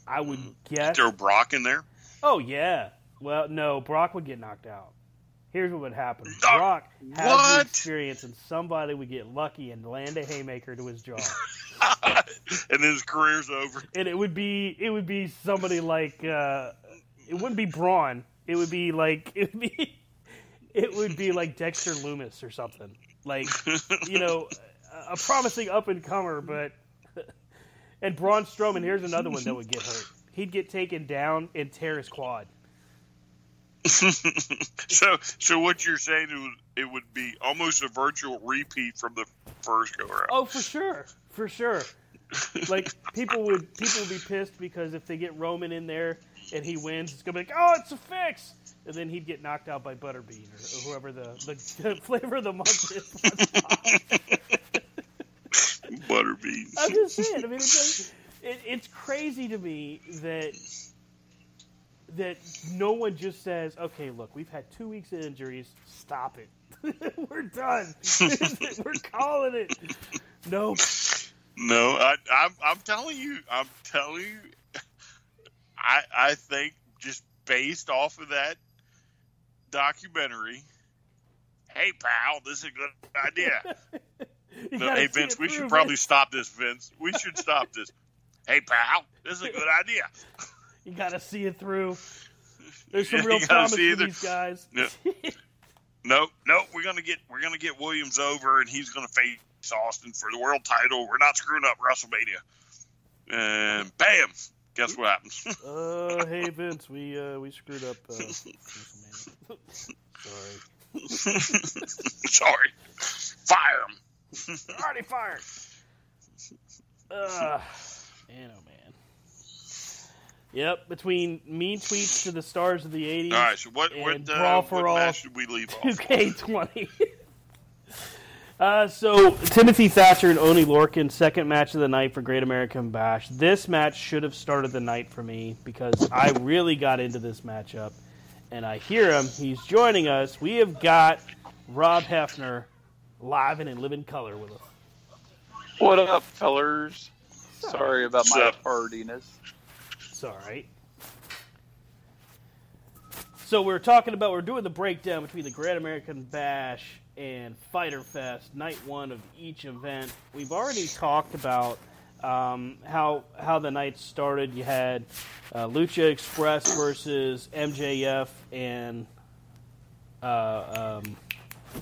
I would mm. guess. Throw Brock in there. Oh yeah. Well, no, Brock would get knocked out. Here's what would happen: Brock has what? the experience, and somebody would get lucky and land a haymaker to his jaw. and then his career's over. and it would be it would be somebody like uh, it wouldn't be Braun. It would be like it would be it would be like Dexter Lumis or something. Like you know, a, a promising up and comer, but and Braun Strowman. Here's another one that would get hurt. He'd get taken down and tear his quad. so, so what you're saying is it would be almost a virtual repeat from the first go round. Oh, for sure, for sure. Like people would people would be pissed because if they get Roman in there and he wins, it's gonna be like, oh, it's a fix, and then he'd get knocked out by Butterbean or, or whoever the, the flavor of the month is. Butterbean. I'm just saying. I mean, it's, like, it, it's crazy to me that that no one just says, "Okay, look, we've had two weeks of injuries. Stop it. We're done. We're calling it." Nope. No, I, I'm, I'm telling you, I'm telling you, I, I think just based off of that documentary, hey pal, this is a good idea. No, hey Vince, we should probably stop this, Vince. We should stop this. Hey pal, this is a good idea. You got to see it through. There's some Yeah, real promise for these guys. No, no, no. We're gonna get we're gonna get Williams over, and he's gonna face Austin for the world title. We're not screwing up WrestleMania. And bam, guess what happens? Uh, hey Vince, we uh, we screwed up. Uh, WrestleMania. Sorry. Sorry, fire him. Already fired. Uh, man, oh man. Yep, between mean tweets to the stars of the '80s. All right, so what and what, Brawl uh, for what All match should we leave off? 2K20. uh, so Timothy Thatcher and Oney Lorcan, second match of the night for Great American Bash. This match should have started the night for me because I really got into this matchup, and I hear him. He's joining us. We have got Rob Hefner live and in living color with us. What up, fellers? Sorry about my up? tardiness. It's all right. So we're talking about we're doing the breakdown between the Grand American Bash and Fyter Fest, night one of each event. We've already talked about um, how how the night started. You had uh, Lucha Express versus MJF and uh, um,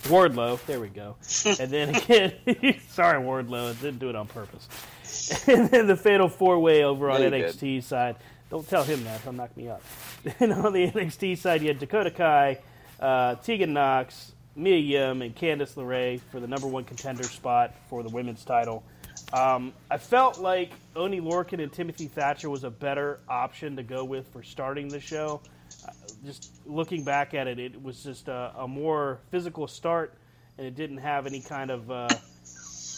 Wardlow. There we go. And then again, sorry Wardlow, didn't do it on purpose. And then the Fatal Four Way over on Yeah, you did. NXT side. Don't tell him that; he'll knock me up. And on the NXT side, you had Dakota Kai, uh, Tegan Nox, Mia Yim, and Candice LeRae for the number one contender spot for the women's title. Um, I felt like Oney Lorcan and Timothy Thatcher was a better option to go with for starting the show. Uh, just looking back at it, it was just a, a more physical start, and it didn't have any kind of. Uh,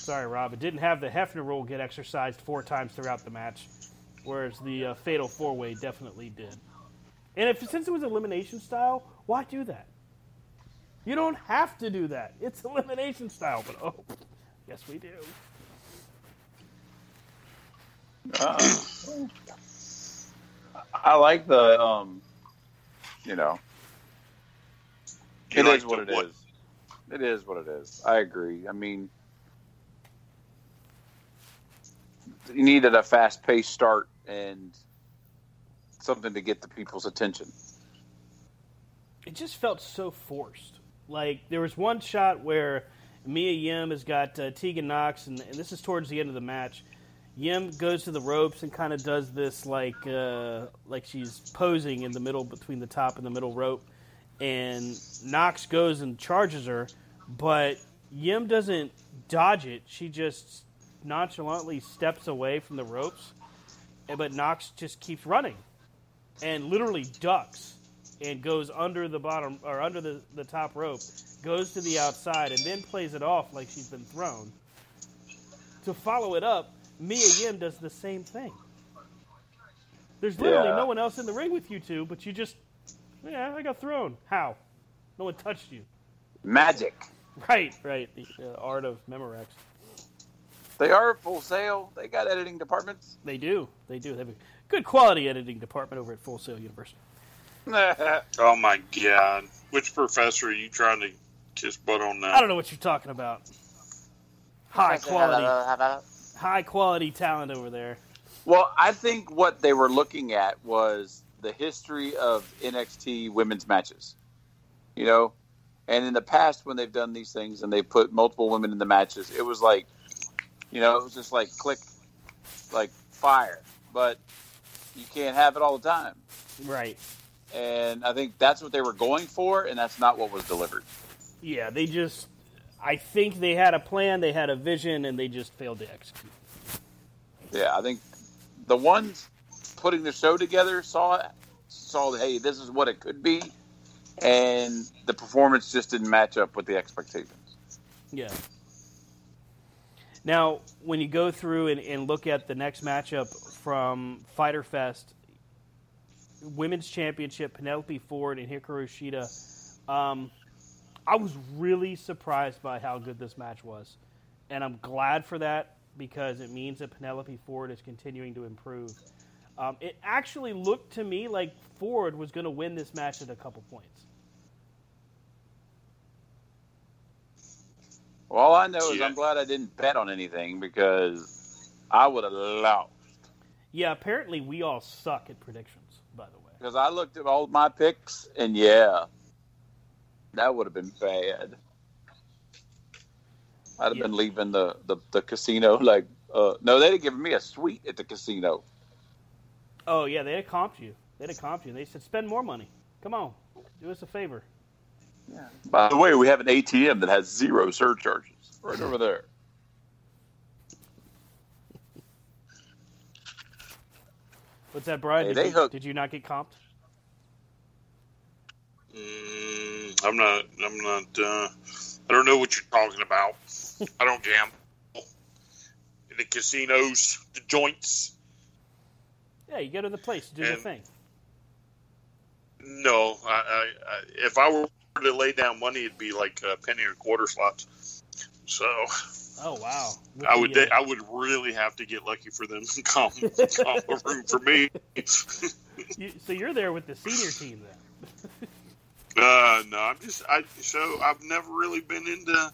sorry, Rob. It didn't have the Hefner rule get exercised four times throughout the match, whereas the uh, Fatal Four Way definitely did. And if since it was elimination style, why do that? You don't have to do that. It's elimination style, but oh, yes we do. Uh, I like the, um, you know, You it like is what the it what? is. It is what it is. I agree. I mean, you needed a fast paced start and something to get the people's attention. it just felt so forced. Like there was one shot where Mia Yim has got uh, Tegan Nox, and, and this is towards the end of the match. Yim goes to the ropes and kind of does this like uh, like she's posing in the middle between the top and the middle rope, and Nox goes and charges her, but Yim doesn't dodge it. She just nonchalantly steps away from the ropes, but Nox just keeps running and literally ducks and goes under the bottom or under the, the top rope, goes to the outside, and then plays it off like she's been thrown. To follow it up, Mia Yim does the same thing. There's literally Yeah. no one else in the ring with you two, but you just, yeah, I got thrown. How? No one touched you. Magic. Right, right. The uh, art of Memorex. They are Full Sail. They got editing departments. They do. They do. They have a good quality editing department over at Full Sail University. Oh my god! Which professor are you trying to kiss butt on now? I don't know what you're talking about. High quality, high quality talent over there. Well, I think what they were looking at was the history of NXT women's matches. You know, and in the past when they've done these things and they put multiple women in the matches, it was like, you know, it was just like click, like fire. But you can't have it all the time. Right. And I think that's what they were going for, and that's not what was delivered. Yeah, they just. I think they had a plan, they had a vision, and they just failed to execute. Yeah, I think the ones putting the show together saw it, saw hey, this is what it could be, and the performance just didn't match up with the expectations. Yeah. Now, when you go through and, and look at the next matchup from Fyter Fest, women's championship, Penelope Ford and Hikaru Shida. Um, I was really surprised by how good this match was, and I'm glad for that because it means that Penelope Ford is continuing to improve. Um, it actually looked to me like Ford was going to win this match at a couple points. Well, all I know is I'm glad I didn't bet on anything because I would have lost. Yeah, apparently we all suck at predictions, by the way. Because I looked at all my picks, and yeah, that would have been bad. I'd have Yeah. been leaving the, the, the casino like, uh, no, they'd have given me a suite at the casino. Oh yeah, they had comped you. They had comped you. They said spend more money. Come on, do us a favor. By the way, we have an ATM that has zero surcharges right over there. What's that, Brian? Hey, did, they you, hooked- did you not get comped? Mm, I'm not. I'm not. Uh, I don't know what you're talking about. I don't gamble in the casinos, the joints. Yeah, you go to the place, do the thing. No, I, I, I, if I were to lay down money, it'd be like a penny or quarter slots. So Oh wow. I would. uh, I would really have to get lucky for them to comp, comp a room for me. you, so you're there with the senior team then. Uh, no, I'm just. I so I've never really been into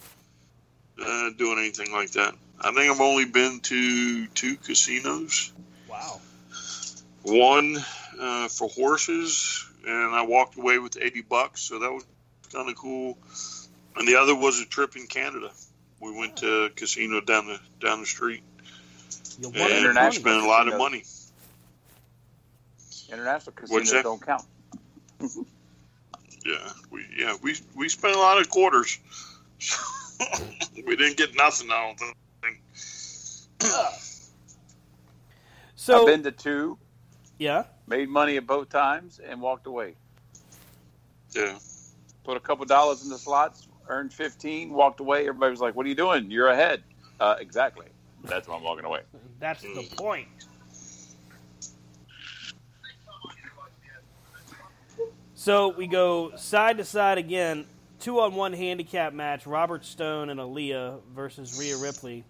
uh, doing anything like that. I think I've only been to two casinos. Wow. One uh, for horses, and I walked away with eighty bucks, so that was kind of cool. And the other was a trip in Canada. We went to a casino down the down the street, You and won we spent a lot of money. International casinos you say? don't count. Yeah, we yeah we we spent a lot of quarters. we didn't get nothing. I don't think. So I've been to two, yeah, made money at both times, and walked away. Yeah. Put a couple dollars in the slots, earned 15, walked away. Everybody was like, What are you doing? You're ahead. Uh, exactly. That's why I'm walking away. that's the point. So we go side to side again, two on one handicap match: Robert Stone and Aliyah versus Rhea Ripley.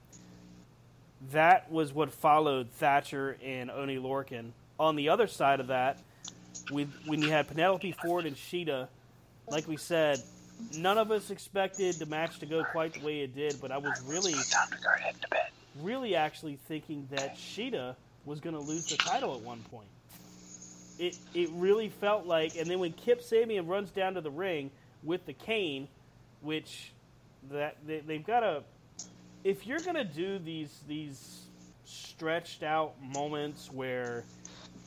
That was what followed Thatcher and Oney Lorcan. On the other side of that, we, when you had Penelope Ford and Shida, like we said, none of us expected the match to go quite the way it did. But I was really, really actually thinking that Shida was going to lose the title at one point. It it really felt like, and then when Kip Sabian runs down to the ring with the cane, which that they, they've got to, if you're going to do these these stretched out moments where,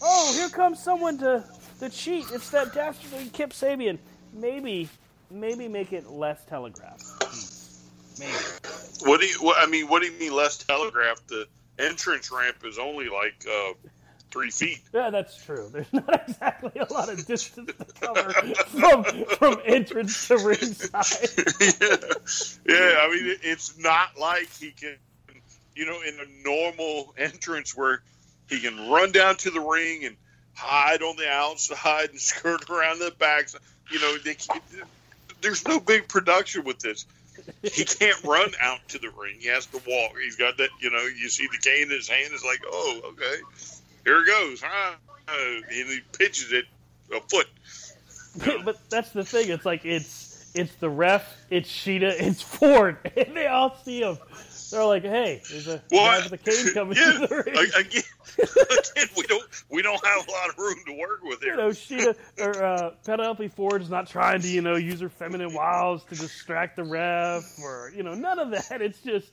oh, here comes someone to to cheat, it's that dastardly Kip Sabian. Maybe maybe make it less telegraphed. Maybe. What do you? What, I mean, what do you mean less telegraphed? The entrance ramp is only like uh, three feet. Yeah, that's true. There's not exactly a lot of distance to cover from from entrance to ringside. yeah. yeah, I mean, it's not like he can, you know, in a normal entrance where he can run down to the ring and hide on the outside and skirt around the back. You know, they, there's no big production with this. He can't run out to the ring. He has to walk. He's got that, you know, you see the cane in his hand. It's like, oh, okay, here it goes. Huh? And he pitches it a foot. but that's the thing. It's like it's it's the ref, it's Shida, it's Ford, and they all see him. They're like, "Hey, there's a Well, guy with a cane coming yeah, to the ring." again, again, we don't we don't have a lot of room to work with here. you know, Shida or uh, Penelope Ford's not trying to, you know, use her feminine wiles to distract the ref, or you know, none of that. It's just,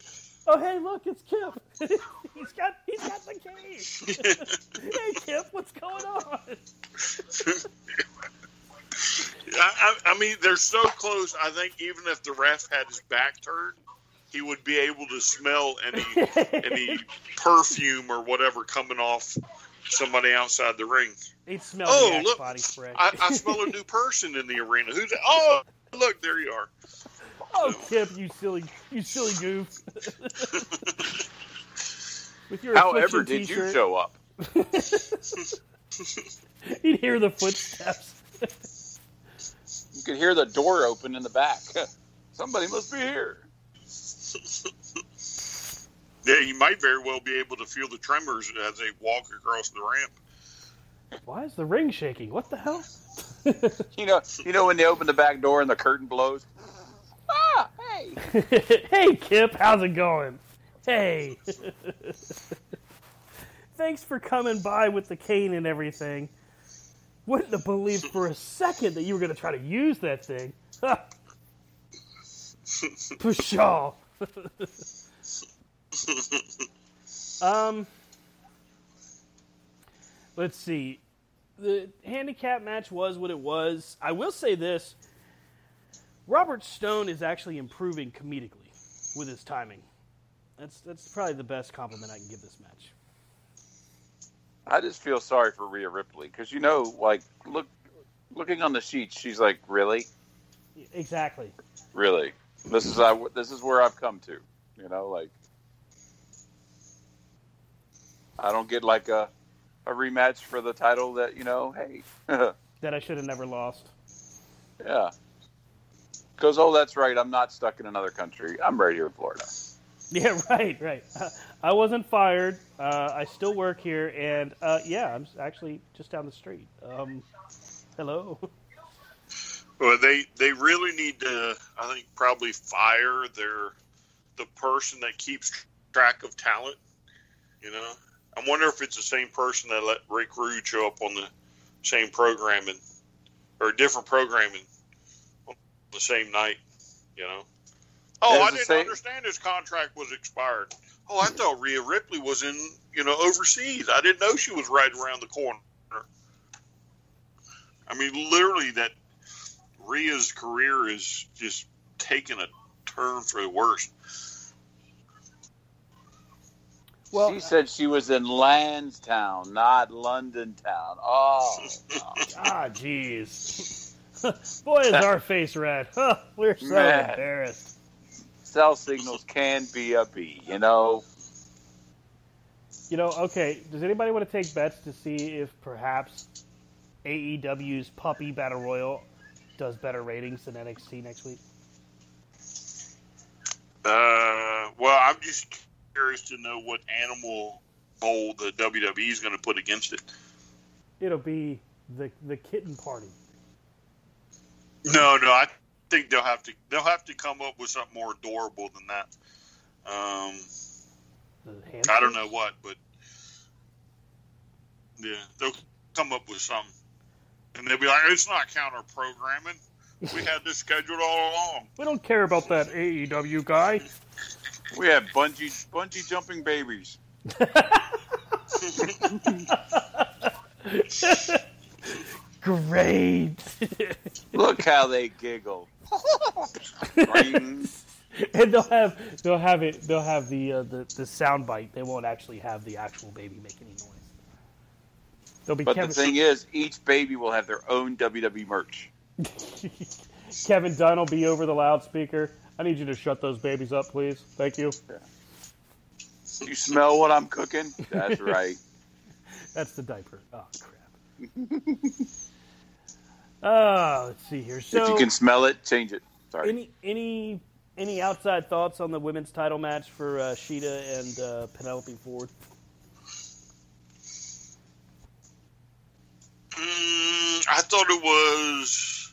oh hey, look, it's Kip. he's got he's got the cane. hey Kip, what's going on? I, I, I mean, they're so close. I think even if the ref had his back turned, he would be able to smell any any perfume or whatever coming off somebody outside the ring. He smells Oh, the look. body spray. I, I smell a new person in the arena. Who's that? Oh, look, there you are. Oh, Kip, you silly, you silly goof. With your However, did you t-shirt. show up? You'd hear the footsteps. You could hear the door open in the back. Somebody must be here. Yeah, you might very well be able to feel the tremors as they walk across the ramp. Why is the ring shaking? What the hell? You know, you know when they open the back door and the curtain blows. Ah, hey! hey, Kip, how's it going? Hey. Thanks for coming by with the cane and everything. Wouldn't have believed for a second that you were going to try to use that thing. Pshaw. um, let's see. The handicap match was what it was. I will say this Robert Stone is actually improving comedically with his timing. That's that's probably the best compliment I can give this match. I just feel sorry for Rhea Ripley because you know, like, look, looking on the sheet, she's like, really, Exactly. really. This is I. This is where I've come to. You know, like, I don't get like a a rematch for the title that you know. Hey, That I should have never lost. yeah. Because oh, that's right. I'm not stuck in another country. I'm right here in Florida. Yeah, right, right. Uh, I wasn't fired. Uh, I still work here, and uh, yeah, I'm actually just down the street. Um, hello. Well, they they really need to, I think, probably fire their the person that keeps track of talent. You know, I wonder if it's the same person that let Rick Rude show up on the same programming or different programming on the same night. You know. Oh, I didn't same- understand his contract was expired. Oh, I thought Rhea Ripley was in, you know, overseas. I didn't know she was right around the corner. I mean, literally, that Rhea's career is just taking a turn for the worst. Well, she said she was in Lansdowne, not London Town. Oh, ah, jeez. Boy, is our face red. Huh, we're so Man. embarrassed. cell signals can be a B. You know, You know, okay, does anybody want to take bets to see if perhaps AEW's Puppy Battle Royal does better ratings than NXT next week? Uh, well, I'm just curious to know what animal bowl the WWE is going to put against it. It'll be the the kitten party. No, no, I think they'll have to they'll have to come up with something more adorable than that. Um, I don't know what, but yeah, they'll come up with something, and they'll be like, "It's not counter programming. We had this scheduled all along." We don't care about that AEW guy. we have bungee bungee jumping babies. Great. Look how they giggle. And they'll have they'll have it they'll have the uh, the the sound bite. They won't actually have the actual baby make any noise. They'll be But Kevin, the thing is, each baby will have their own WWE merch. Kevin Dunn will be over the loudspeaker. I need you to shut those babies up, please. Thank you. You smell what I'm cooking? That's right. That's the diaper. Oh crap. Ah, let's see here. So if you can smell it, change it. Sorry. any any any outside thoughts on the women's title match for uh, Shida and uh, Penelope Ford? Mm, I thought it was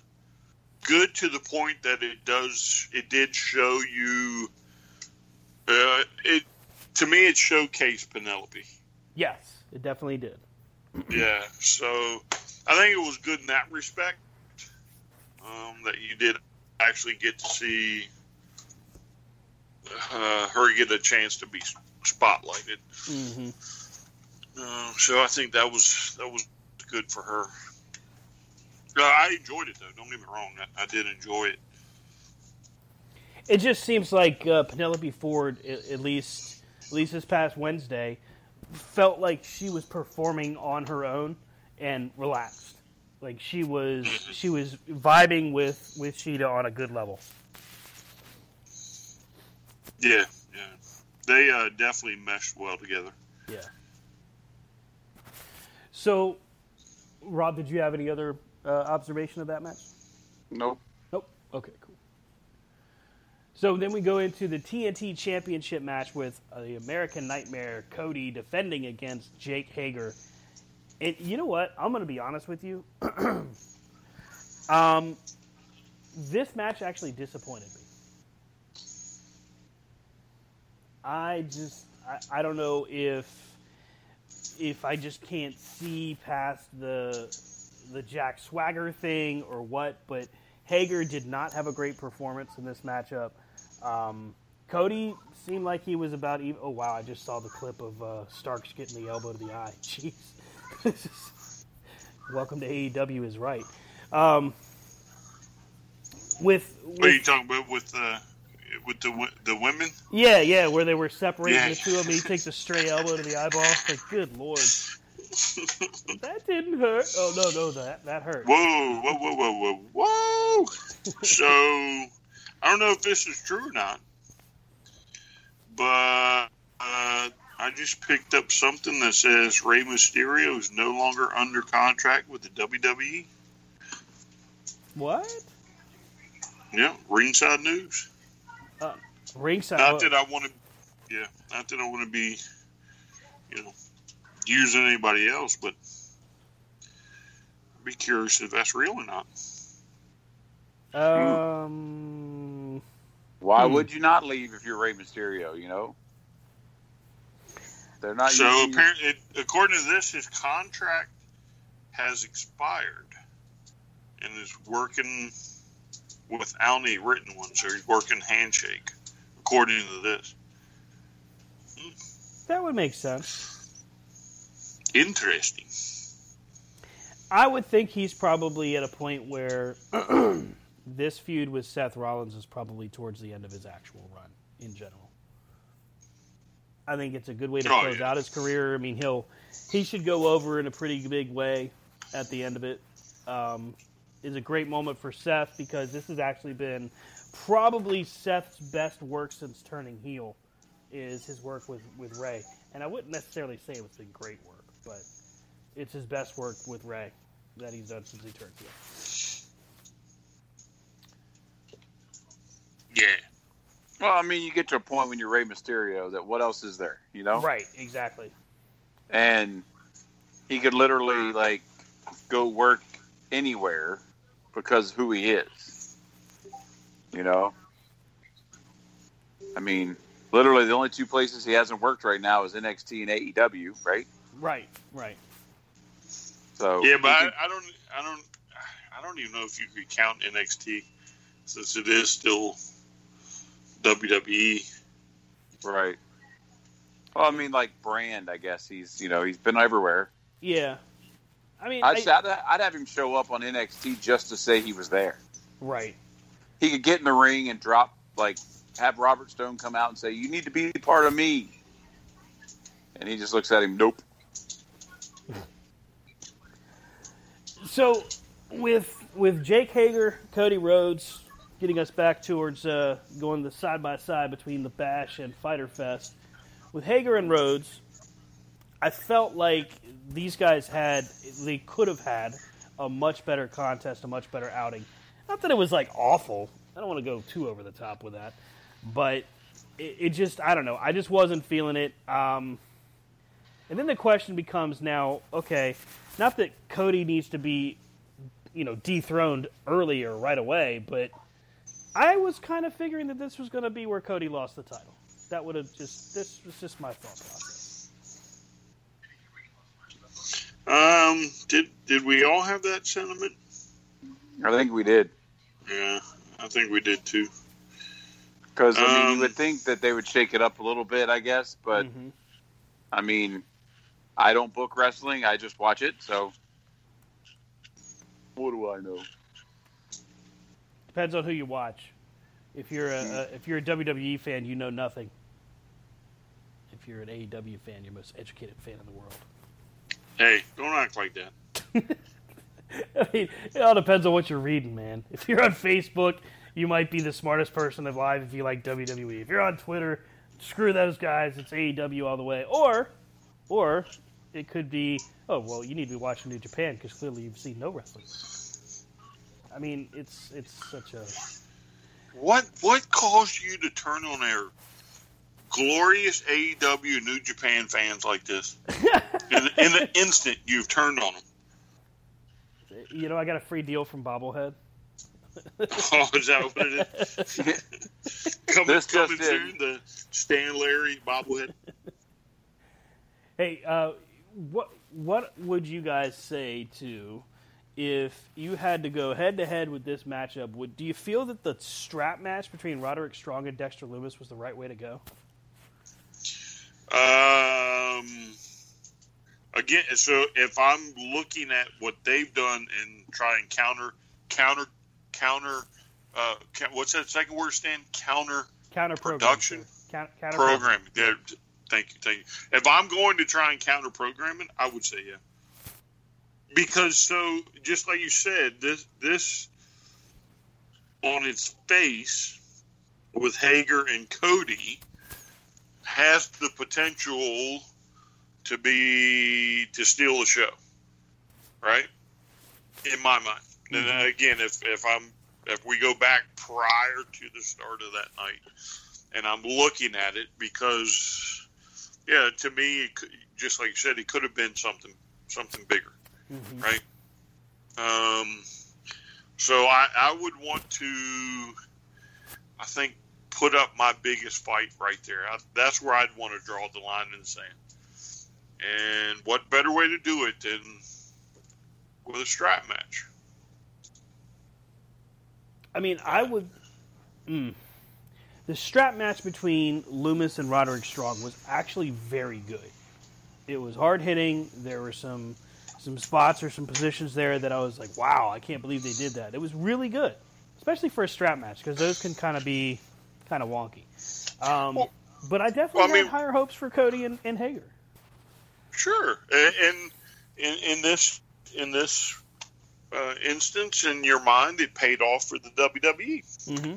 good to the point that it does. It did show you. Uh, it to me, it showcased Penelope. Yes, it definitely did. Yeah, so I think it was good in that respect. Um, that you did actually get to see uh, her get a chance to be spotlighted. Mm-hmm. Uh, so I think that was that was good for her. Uh, I enjoyed it though. Don't get me wrong. I, I did enjoy it. It just seems like uh, Penelope Ford, at, at least at least this past Wednesday, felt like she was performing on her own and relaxed. Like she was she was vibing with with Shida on a good level. Yeah, yeah. They uh, definitely meshed well together. Yeah. So Rob, did you have any other uh, observation of that match? Nope. Nope. Okay, cool. So then we go into the TNT Championship match with uh, the American Nightmare Cody defending against Jake Hager. And you know what? I'm going to be honest with you. um, this match actually disappointed me. I just I, I don't know if if I just can't see past the the Jack Swagger thing or what, but Hager did not have a great performance in this matchup. Um, Cody seemed like he was about even. Oh wow! I just saw the clip of uh, Starks getting the elbow to the eye. Jeez. Welcome to AEW is right. Um, with, with What are you talking about with uh, with the the women? yeah, yeah, where they were separating Yeah. the two of them, he takes a stray elbow to the eyeball. Like, good lord, that didn't hurt. Oh no, no, that that hurt. Whoa, whoa, whoa, whoa, whoa, whoa! so I don't know if this is true or not, but uh, I just picked up something that says Rey Mysterio is no longer under contract with the WWE. What? Yeah, ringside news. Uh, ringside. Not that I want to, yeah, not that I want to be, you know, using anybody else, but I'd be curious if that's real or not. Um. Why Hmm. would you not leave if you're Rey Mysterio? You know, they're not. So using you- apparently, it, according to this, his contract has expired, and is working without a written ones. He's working handshake, according to this. That would make sense. Interesting. I would think he's probably at a point where this feud with Seth Rollins is probably towards the end of his actual run in general. I think it's a good way to Oh, close yeah. out his career. I mean, he'll he should go over in a pretty big way at the end of it. Um, is a great moment for Seth because this has actually been probably Seth's best work since turning heel. Is his work with with Rey, and I wouldn't necessarily say it's been great work, but it's his best work with Rey that he's done since he turned heel. Yeah. well, I mean, you get to a point when you're Rey Mysterio that what else is there? You know, Right, exactly. and he could literally like go work anywhere because who he is. You know, I mean, literally the only two places he hasn't worked right now is NXT and AEW, right? Right, right. So Yeah, but he I, I don't, I don't, I don't even know if you could count NXT since it is still WWE. right. Well, I mean, like Brand, I guess he's you know he's been everywhere. Yeah. I mean, I'd, I- I'd, I'd have him show up on NXT just to say he was there. right. He could get in the ring and drop like have Robert Stone come out and say, "You need to be part of me," and he just looks at him, "Nope." So with with Jake Hager, Cody Rhodes, getting us back towards uh, going the side by side between the Bash and Fyter Fest. With Hager and Rhodes, I felt like these guys had they could have had a much better contest, a much better outing. Not that it was like awful. I don't want to go too over the top with that, but it, it just I don't know. I just wasn't feeling it. Um, and then the question becomes now, okay, not that Cody needs to be, you know, dethroned earlier right away, but I was kind of figuring that this was going to be where Cody lost the title. That would have just this was just my thought process. Um, did did we all have that sentiment? I think we did Yeah, I think we did too. because I mean, Um, you would think that they would shake it up a little bit, I guess, but Mhm. I mean, I don't book wrestling; I just watch it. So, what do I know? Depends on who you watch. If you're a, a if you're a WWE fan, you know nothing. If you're an AEW fan, you're the most educated fan in the world. Hey, don't act like that. I mean, it all depends on what you're reading, man. If you're on Facebook, you might be the smartest person alive if you like WWE. If you're on Twitter, screw those guys. It's AEW all the way. Or, or it could be, oh well, you need to be watching New Japan because clearly you've seen no wrestling. I mean, it's it's such a What what caused you to turn on their glorious AEW New Japan fans like this? in, in the instant you've turned on them. you know I got a free deal from Bobblehead. Oh, is that what it is? coming This just coming in. soon, the Stan Larry bobblehead. Hey, uh, what what would you guys say to if you had to go head to head with this matchup? Would do you feel that the strap match between Roderick Strong and Dexter Lumis was the right way to go? Um, again, so if I'm looking at what they've done and try and counter, counter, counter, uh, what's that second word, Stan? counter counter production Counter, counter programming. Yeah, thank you, thank you. If I'm going to try and counter programming, I would say yeah. Because so, just like you said, this this on its face with Hager and Cody has the potential to be to steal the show, right? In my mind. And again, if if I'm if we go back prior to the start of that night, and I'm looking at it because, yeah, to me, could, just like you said, it could have been something something bigger, right? Um, so I, I would want to, I think, put up my biggest fight right there. I, that's where I'd want to draw the line in the sand. And what better way to do it than with a strap match? I mean, I would. Mm, the strap match between Lumis and Roderick Strong was actually very good. It was hard hitting. There were some some spots or some positions there that I was like, "Wow, I can't believe they did that." It was really good, especially for a strap match because those can kind of be kind of wonky. Um, but I definitely well, I mean- had higher hopes for Cody and, and Hager. Sure, and in in this in this uh, instance, in your mind, it paid off for the WWE Mm-hmm.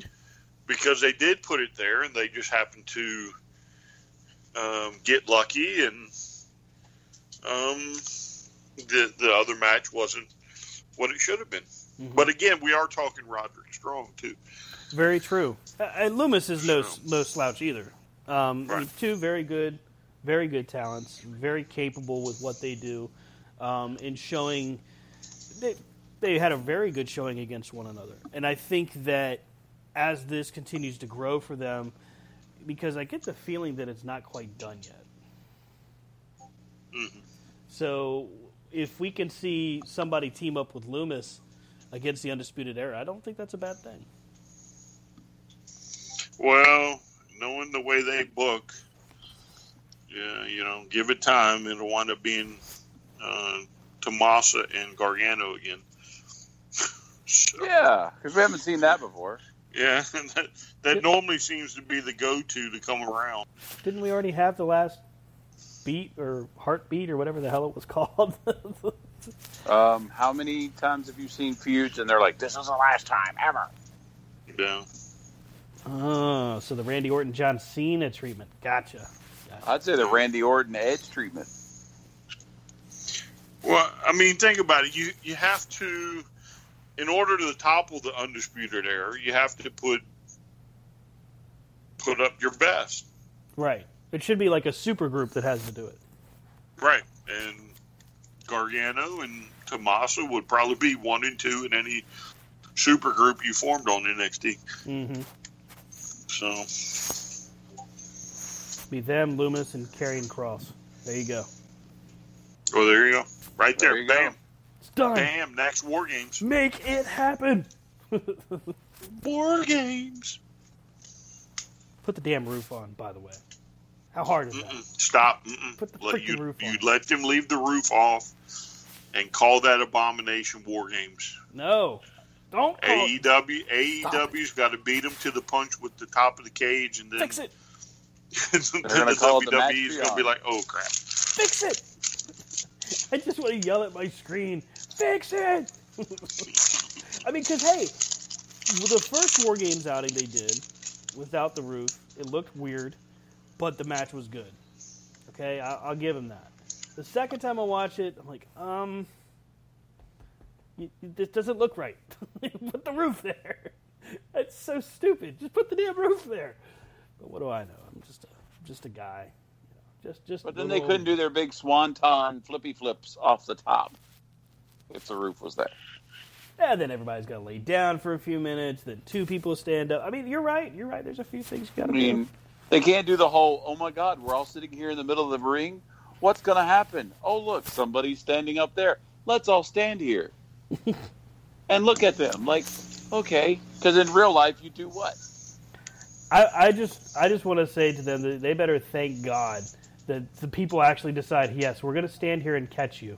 because they did put it there, and they just happened to um, get lucky, and um, the the other match wasn't what it should have been. But again, we are talking Roderick Strong too. Very true. Uh, and Lumis is no no slouch either. Um, I mean, two very good, very good talents, very capable with what they do, um, in showing. They, they had a very good showing against one another, and I think that as this continues to grow for them, because I get the feeling that it's not quite done yet. So if we can see somebody team up with Lumis against the Undisputed Era, I don't think that's a bad thing. Well, knowing the way they book, yeah, you know, give it time, it'll wind up being uh, Tommaso and Gargano again. So, Yeah, because we haven't seen that before. yeah, that, that normally seems to be the go-to to come around. Didn't we already have the last beat or heartbeat or whatever the hell it was called? Um, how many times have you seen feuds and they're like, "This is the last time ever"? Yeah. oh, so the Randy Orton John Cena treatment. Gotcha. I'd say the Randy Orton Edge treatment. Well, I mean, think about it. You you have to, in order to topple the undisputed era, you have to put put up your best, Right. It should be like a super group that has to do it. right? And Gargano and Tommaso would probably be one and two in any super group you formed on NXT. Mm-hmm. So Be them, Lumis, and Karrion Kross. There you go. Oh, there you go, right there, There you go. bam, It's done. bam. Next War Games. Make it happen. War Games. Put the damn roof on, by the way. How hard is that? Mm-mm. Stop. Mm-mm. Put the let freaking you, roof on. you let them leave the roof off and call that abomination war games. No. Don't call it. AEW AEW's got to beat them to the punch with the top of the cage, and then Fix it. then gonna the call the match WWE is going to be like, oh crap. Fix it. I just want to yell at my screen. Fix it. I mean, because hey, the first War Games outing they did without the roof, it looked weird, but the match was good. Okay, I- I'll give them that. The second time I watch it, I'm like, um, you, you- this doesn't look right. put the roof there. That's so stupid. Just put the damn roof there. But what do I know? I'm just a just a guy. You know, just just. But then a they couldn't do their big swanton flippy flips off the top if the roof was there. And then everybody's got to lay down for a few minutes. Then two people stand up. I mean, you're right. You're right. There's a few things you got I to do. mean, they can't do the whole, oh my God, we're all sitting here in the middle of the ring. What's going to happen? Oh, look, somebody's standing up there. Let's all stand here and look at them. Like, okay. Because in real life, you do what? I, I just I just want to say to them that they better thank God that the people actually decide, yes, we're going to stand here and catch you.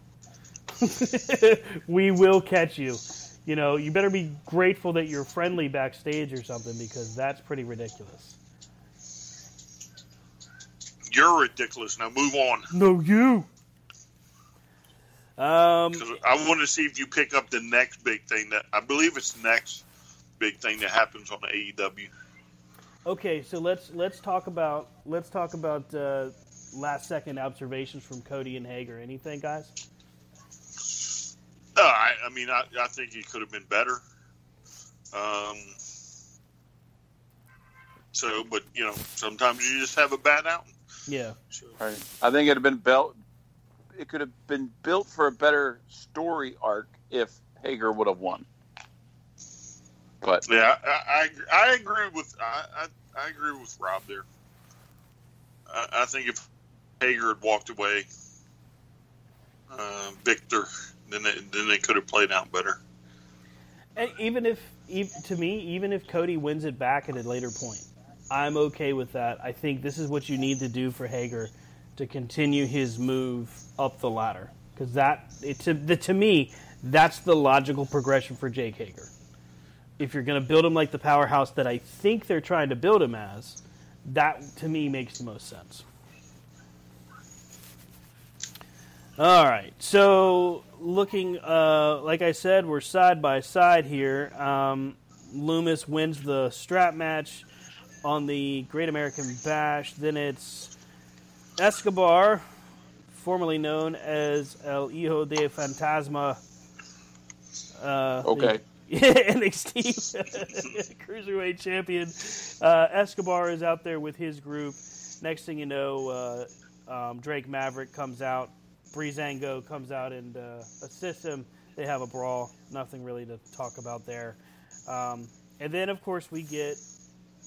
we will catch you. You know, you better be grateful that you're friendly backstage or something because that's pretty ridiculous. You're ridiculous. Now move on. No, you. Um, I want to see if you pick up the next big thing that I believe it's the next big thing that happens on the AEW. Okay, so let's let's talk about let's talk about uh, last second observations from Cody and Hager. Anything, guys? Uh, I, I mean, I, I think he could have been better. Um, so, but you know, sometimes you just have a bad out. Yeah. Right. I think it'd have been built. It could have been built for a better story arc if Hager would have won. But Yeah, I, I, agree- I agree with I, I, I agree with Rob there. I, I think if Hager had walked away, uh, Victor, then they, then they could have played out better. And even if, ev to me, even if Cody wins it back at a later point, I'm okay with that. I think this is what you need to do for Hager to continue his move up the ladder because that it, to the, to me that's the logical progression for Jake Hager. If you're going to build him like the powerhouse that I think they're trying to build him as, that to me makes the most sense. All right. So looking, uh, like I said, we're side by side here. Um, Lumis wins the strap match on the Great American Bash. Then it's Escobar, formerly known as El Hijo de Fantasma. Uh, Okay. the NXT Cruiserweight Champion. Uh, Escobar is out there with his group. Next thing you know, uh, um, Drake Maverick comes out. Breezango comes out and uh, assists him. They have a brawl. Nothing really to talk about there. Um, and then, of course, we get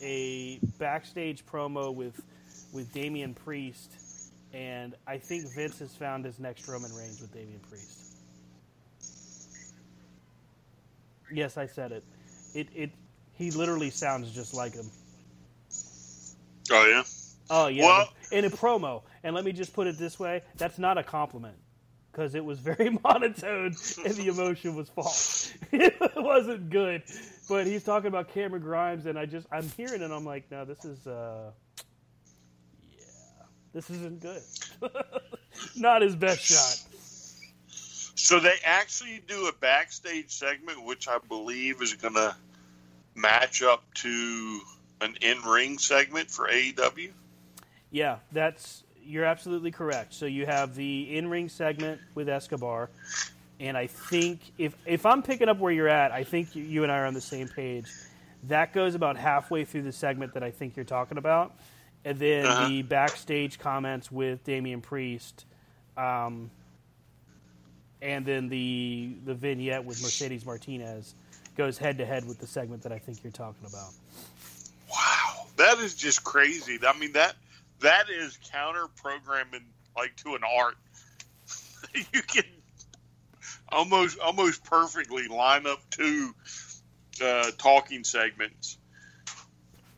a backstage promo with with Damian Priest, and I think Vince has found his next Roman Reigns with Damian Priest. Yes, I said it. It it he literally sounds just like him. Oh yeah. Oh yeah, Well- in a promo. And let me just put it this way: that's not a compliment because it was very monotone and the emotion was false. it wasn't good. But he's talking about Cameron Grimes, and I just I'm hearing it. and I'm like, no, this is uh, yeah, this isn't good. not his best shot. So they actually do a backstage segment, which I believe is going to match up to an in-ring segment for AEW. Yeah, that's you're absolutely correct. So you have the in-ring segment with Escobar, and I think if if I'm picking up where you're at, I think you, you and I are on the same page. That goes about halfway through the segment that I think you're talking about, and then Uh-huh. the backstage comments with Damian Priest, um, and then the the vignette with Mercedes Martinez goes head to head with the segment that I think you're talking about. Wow, that is just crazy. I mean that that is counter programming like to an art. you can almost almost perfectly line up two uh, talking segments.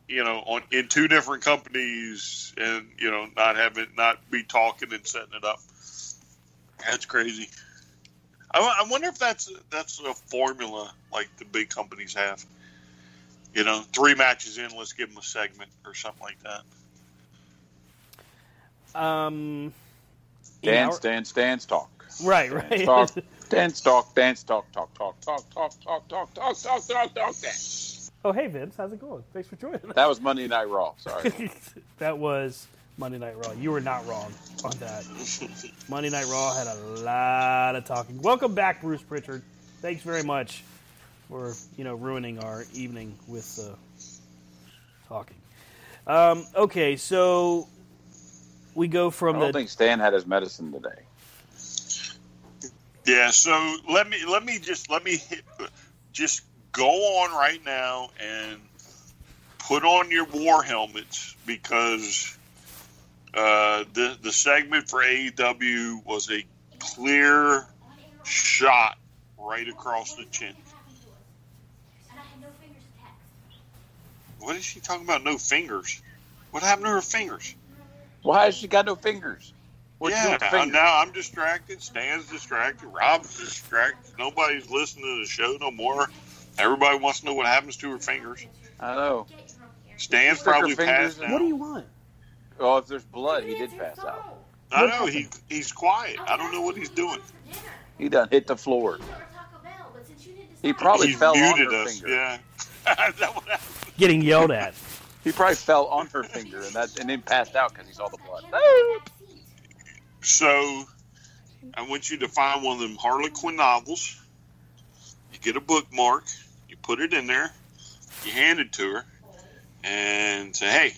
You know, on in two different companies, and you know, not having not be talking and setting it up. That's crazy. I, I wonder if that's that's a formula like the big companies have. You know, three matches in, let's give them a segment or something like that. Um, dance, our- dance, dance, talk. Right, Dance, right. talk, dance, talk, dance, talk, talk, talk, talk, talk, talk, talk, talk, talk, talk, talk, dance. Oh, hey Vince, how's it going? Thanks for joining us. That was Monday Night Raw. Sorry. that was Monday Night Raw. You were not wrong on that. Monday Night Raw had a lot of talking. Welcome back, Bruce Prichard. Thanks very much for you know ruining our evening with uh, talking. Um, okay, so we go from. I don't the think Stan had his medicine today. Yeah, so let me let me just let me hit, just go on right now and put on your war helmets because uh, the the segment for AEW was a clear shot right across the chin. What is she talking about? No fingers. What happened to her fingers? Why has she got no fingers? What'd you yeah, I- fingers? now I'm distracted. Stan's distracted. Rob's distracted. Nobody's listening to the show no more. Everybody wants to know what happens to her fingers. I know. Stan's probably passed out. what do you want? Oh, if there's blood, he did pass out. I know he he's quiet. I don't know what he's doing. He done hit the floor. He probably he's fell on her us. finger. Yeah. Is that what happened? Getting yelled at. He probably fell on her finger and that and then passed out because he saw the blood. So I want you to find one of them Harlequin novels. You get a bookmark. You put it in there. You hand it to her, and say, "Hey,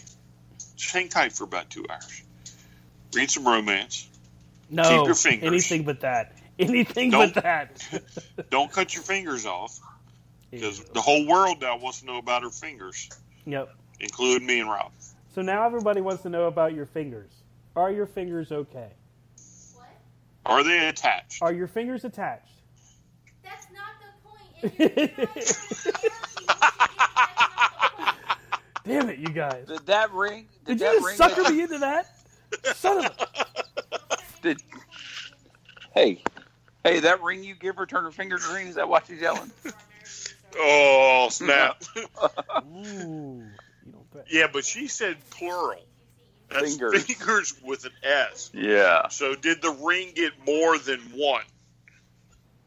just hang tight for about two hours. Read some romance. No, Keep your fingers. anything but that. Anything Don't- but that. Don't cut your fingers off, because the whole world now wants to know about her fingers, Yep. including me and Rob. So now everybody wants to know about your fingers. Are your fingers okay? What? Are they attached? Are your fingers attached? That's not the point. Damn it, you guys. Did that ring? Did, Did, you that just ring? sucker that- me into that? Son of a. Did, hey, hey, that ring you give her, turn her finger green. Is that why she's yelling? Oh snap! Ooh. You don't threaten. yeah, but she said plural. That's Fingers. fingers with an S. Yeah. So did the ring get more than one?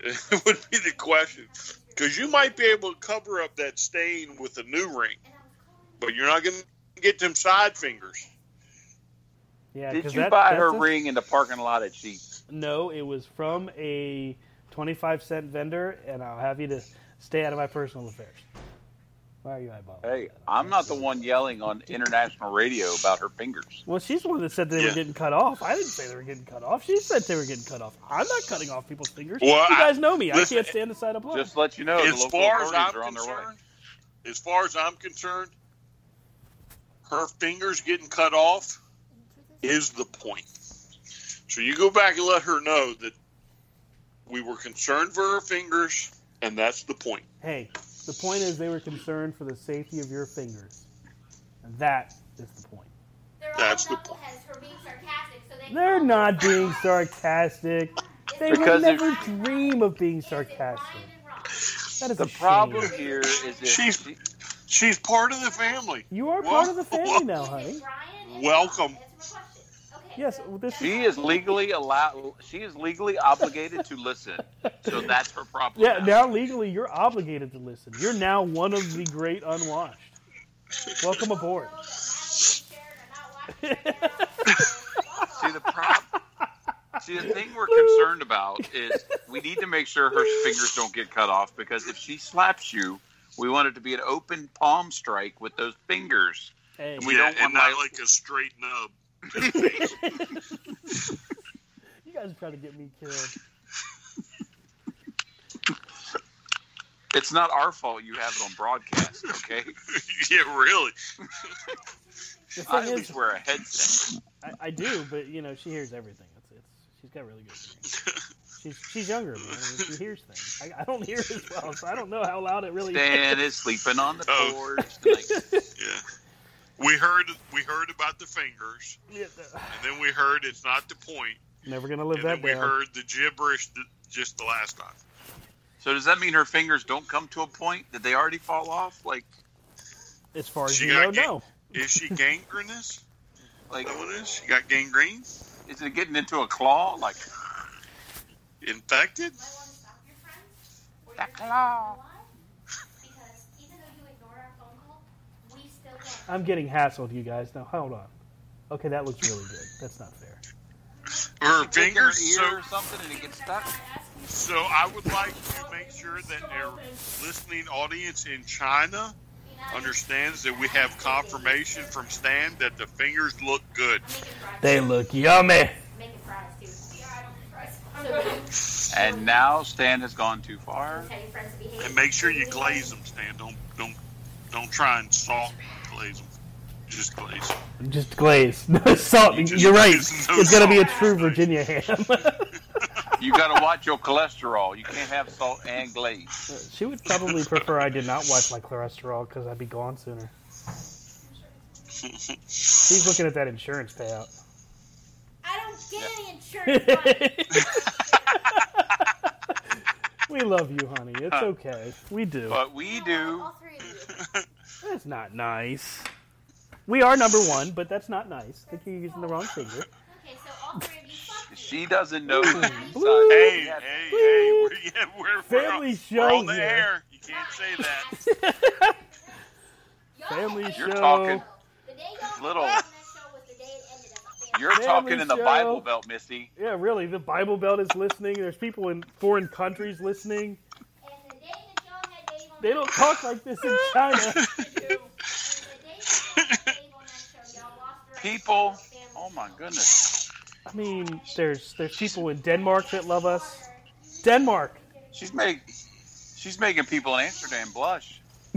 It would be the question. Because you might be able to cover up that stain with a new ring, but you're not going to get them side fingers. Yeah, Did you that- buy her a- ring in the parking lot at Sheetz? No, it was from a 25 cent vendor, and I'll have you to stay out of my personal affairs. Why are you eyeballing? Hey, I'm not the one yelling on international radio about her fingers. Well, she's the one that said they were Yeah. getting cut off. I didn't say they were getting cut off. She said they were getting cut off. I'm not cutting off people's fingers. Well, you I- guys know me. listen, I can't stand the sight of blood. Just to let you know, the as local far as I'm are on their way. concerned, as far as I'm concerned, her fingers getting cut off is the point. So you go back and let her know that we were concerned for her fingers, and that's the point. Hey, the point is they were concerned for the safety of your fingers. And that is the point. They're That's the all knuckleheads for so they can They're not being sarcastic. They Because would never dream of being sarcastic. Ryan and Rob. That is The a shame. problem here is if She's she- she's part of the family. You are Well, part of the family well, now, honey. Welcome. Rob. Answer my question. Okay. Yes, this she is. is legally allowed, she is legally obligated to listen. So that's her problem. Yeah, now legally you're obligated to listen. You're now one of the great unwashed. Welcome aboard. See the problem. See the thing we're concerned about is we need to make sure her fingers don't get cut off because if she slaps you, we want it to be an open palm strike with those fingers. Hey, We yeah, don't and want not like- like a straight nub. you guys are trying to get me killed. It's not our fault you have it on broadcast, okay? yeah, really. I thing at is, least wear a headset. I, I do, but you know, she hears everything. It's, it's she's got really good hearing. She's she's younger, man. She hears things. I, I don't hear as well, so I don't know how loud it really is. Dan is sleeping on the Oh. porch. tonight. Yeah. We heard we heard about the fingers, Yeah, and then we heard it's not the point, Never gonna live and that then we down. heard the gibberish th- just the last time. So does that mean her fingers don't come to a point? Did they already fall off? Like, As far as She you got know, ga- no. Is she gangrenous? like Is that what? She got gangrene? is it getting into a claw? Like, Infected? Might want to stop your friends. Or That your claw. Why? Because even though you ignore our phone call, we still get I'm getting hassled, you guys. Now hold on. Okay, that looks really good. That's not fair. Her Pick her fingers. ear So, or something and it gets stuck. so I would like to make sure that our listening audience in China understands that we have confirmation from Stan that the fingers look good. They look yummy. Making fries too. Yeah, I don't make fries. So And now Stan has gone too far. tell your friends to behave. And make sure you glaze them, Stan. Don't don't don't try and salt glaze them. Just glaze. 'em. Just glaze. No salt. You You're right. no It's gonna be a salt. true Virginia ham. You got to watch your cholesterol. You can't have salt and glaze. she would probably prefer I did not watch my cholesterol because I'd be gone sooner. He's looking at that insurance payout. I don't get any insurance money. We love you, honey. It's okay. We do. But we do. All three of you. That's not nice. We are number one, but that's not nice. I think you're using the wrong finger. Okay, so all three of you fuck me. She doesn't know. who Blue. decides. Hey, hey, hey! We're, yeah, we're, Family we're, on, show we're on the here. air. You can't say that. Family You're show. talking. The day y'all Little. on that show was the day it ended as a family. You're Family talking in the show. Bible Belt, Misty. Yeah, really. The Bible Belt is listening. There's people in foreign countries listening. And the day that y'all had Dave on They don't talk like this in China. the day that y'all had Dave on that show, y'all lost your People. Oh my goodness. I mean, there's there's people in Denmark that love us. Denmark. She's make. She's making people in Amsterdam blush.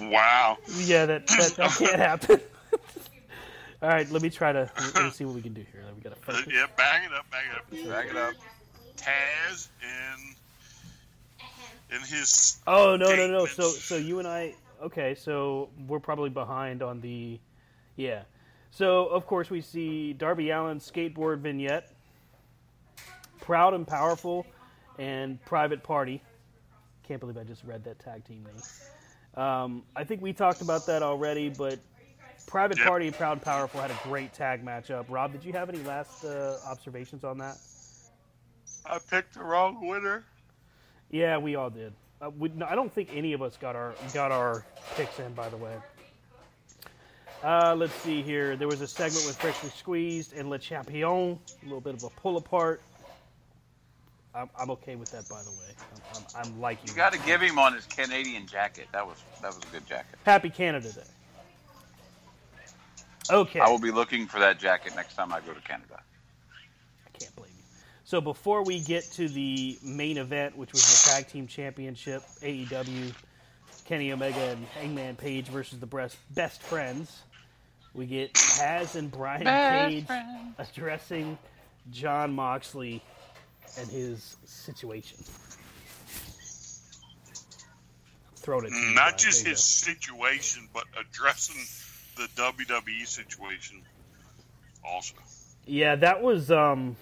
wow. Yeah, that that, that can't happen. All right, let me try to let me see what we can do here. We got to Uh, focus. yeah, back it up, back it up. Back it up. Taz and and his. Oh no no no! So so you and I okay? So we're probably behind on the yeah. So of course we see Darby Allin's skateboard vignette, proud and powerful, and private party. Can't believe I just read that tag team name. Um, I think we talked about that already, but private Yep. party and proud and powerful had a great tag matchup. Rob, did you have any last uh, observations on that? I picked the wrong winner. Yeah, we all did. Uh, we, no, I don't think any of us got our got our picks in. By the way, uh, let's see here. There was a segment with Freshly Squeezed and Le Champion, a little bit of a pull apart. I'm, I'm okay with that, by the way. I'm, I'm, I'm liking. You got to give him on his Canadian jacket. That was that was a good jacket. Happy Canada Day. Okay. I will be looking for that jacket next time I go to Canada. I can't believe you. So before we get to the main event, which was the tag team championship, AEW, Kenny Omega and Hangman Page versus the best best friends, we get Taz and Brian Page addressing Jon Moxley and his situation. Throwing it to you, Not just his situation, but addressing the WWE situation also. Yeah, that was um,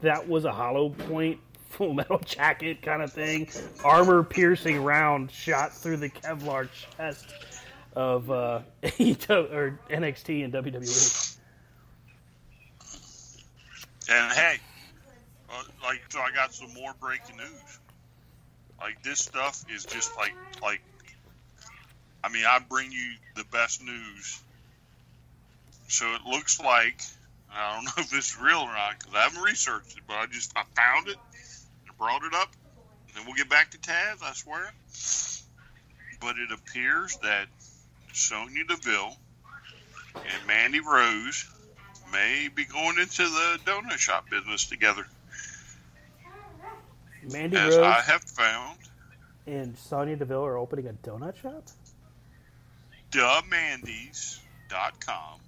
that was a hollow point full metal jacket kind of thing. Armor piercing round shot through the Kevlar chest of uh, or NXT and. WWE. And hey, uh, like so, I got some more breaking news. Like this stuff is just like like. I mean, I bring you the best news. So it looks like I don't know if this is real or not because I haven't researched it, but I just I found it and brought it up. And then we'll get back to Taz, I swear. But it appears that Sonya Deville and Mandy Rose may be going into the donut shop business together. Mandy As Rose I have found, and Sonya Deville are opening a donut shop. themandys.com.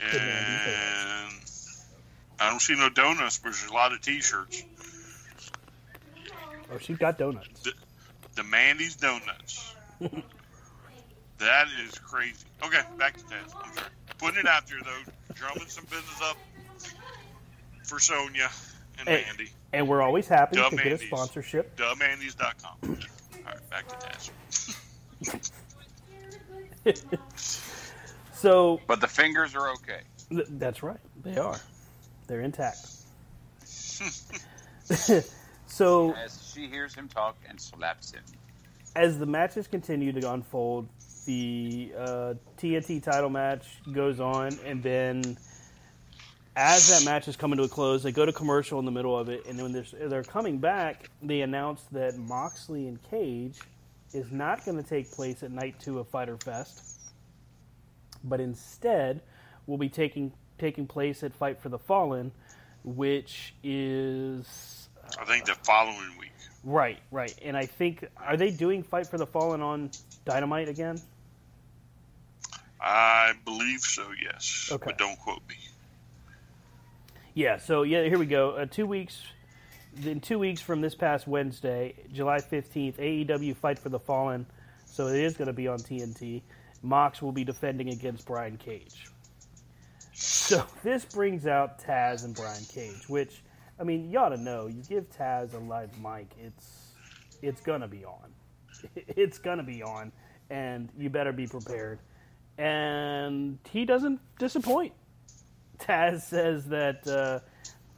And I don't see no donuts, but there's a lot of t-shirts. Oh, she's got donuts. The, the Mandy's Donuts. that is crazy. Okay, back to Taz. I'm sorry. Putting it out there, though. Drumming some business up for Sonya and. Mandy. And we're always happy to get a Mandy's. sponsorship. Themandys.com. All right, back to Taz. So But the fingers are okay. th- that's right, they are. They're intact. so As she hears him talk and slaps him. as the matches continue to unfold, the uh, TNT title match goes on, and then as that match is coming to a close, they go to commercial in the middle of it, and then when they're, they're coming back, they announce that Moxley and Cage is not going to take place at night two of Fighter Fest, but instead will be taking taking place at Fight for the Fallen, which is I think the following week. right, right. And I think are they doing Fight for the Fallen on Dynamite again? I believe so, yes. Okay. But don't quote me. Yeah, so yeah, here we go. Uh, two weeks, in two weeks from this past Wednesday, July fifteenth, AEW Fight for the Fallen. So it is going to be on TNT. Mox will be defending against Brian Cage. So this brings out Taz and Brian Cage, which I mean, you ought to know. You give Taz a live mic, it's it's gonna be on. It's gonna be on, and you better be prepared. And he doesn't disappoint. Taz says that, uh,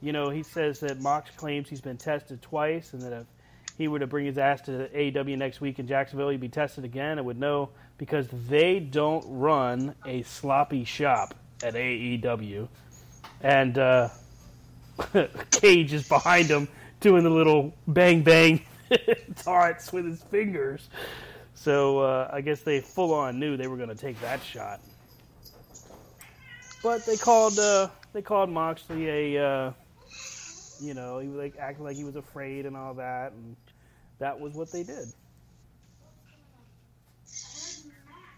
you know, he says that Mox claims he's been tested twice, and that if he were to bring his ass to AEW next week in Jacksonville, he'd be tested again. and would know because they don't run a sloppy shop at AEW. And uh, Cage is behind him doing the little bang bang taunts with his fingers. So uh, I guess they full on knew they were going to take that shot. But they called uh, they called Moxley a uh, you know he was like acting like he was afraid and all that, and that was what they did.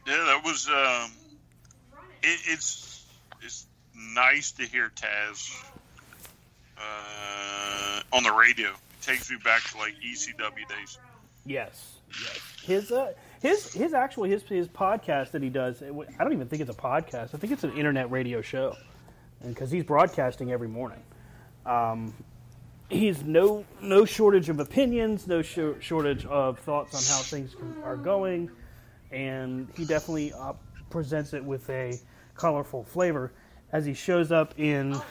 Yeah, that was. Um, it, it's it's nice to hear Taz uh, on the radio. It takes me back to like ECW days. Yes, yes. His uh, his his actual his his podcast that he does. I don't even think it's a podcast. I think it's an internet radio show, and because he's broadcasting every morning. Um, he's no no shortage of opinions, no shor- shortage of thoughts on how things are going, and he definitely uh, presents it with a colorful flavor as he shows up in. Really,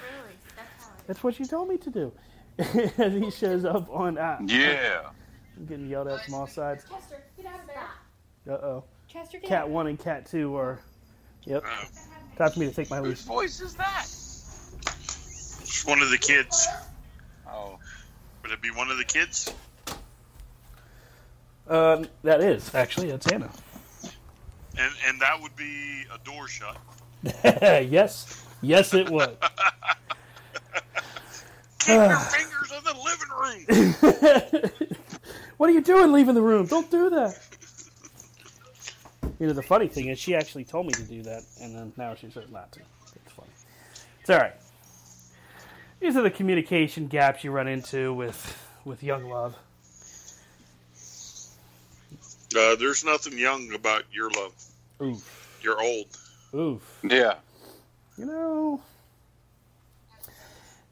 That's what you told me to do. as he shows up on. Uh, Yeah. I'm getting yelled at from all sides. Chester, get out of there. Uh oh. Chester, get Cat out. one and cat two are. Yep. Time for me to take my leave. Whose voice is that? It's one of the kids. Oh. Would it be one of the kids? Um, that is actually that's Anna. And and that would be a door shut. yes, yes, it would. Keep your fingers in the living room. what are you doing, leaving the room? Don't do that. You know, the funny thing is, she actually told me to do that, and then now she says not to. It's funny. It's all right. These are the communication gaps you run into with with young love. Uh, there's nothing young about your love. Oof. You're old. Oof. Yeah. You know,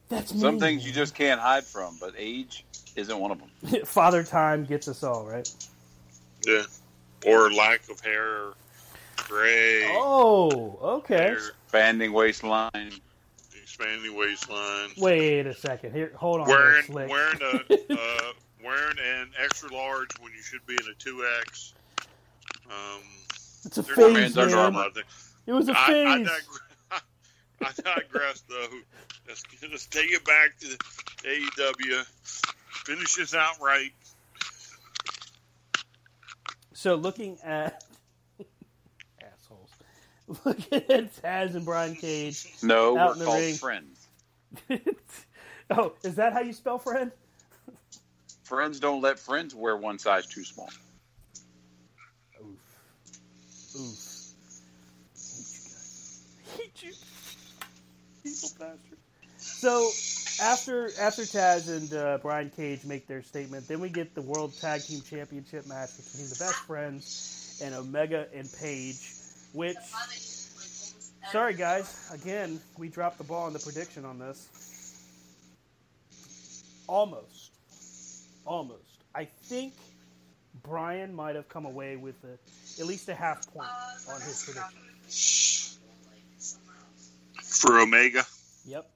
that's Some me. things you just can't hide from, but age isn't one of them. Father time gets us all right. Yeah. Or lack of hair, gray, Oh, okay. hair, Expanding waistline. Expanding waistline, Wait a second. Here, hold on. there, wearing Slick. wearing a uh, wearing an extra large when you should be in a two X. Um, It's a phase, man. Armour. lot of things. It was a I, I, phase. digre- I digress, though. Let's, let's take it back to AEW. Finish this out right. So looking at looking at Taz and Brian Cage. No, we're called ring. friends. oh, is that how you spell friend? Friends don't let friends wear one size too small. Oof. Hate you guys. Hate you. People bastard. So after after Taz and uh, Brian Cage make their statement, then we get the World Tag Team Championship match between the Best Friends and Omega and Page, which. Sorry, guys. Again, we dropped the ball on the prediction on this. Almost. Almost. I think Brian might have come away with a, at least a half point on his prediction. For Omega. Yep.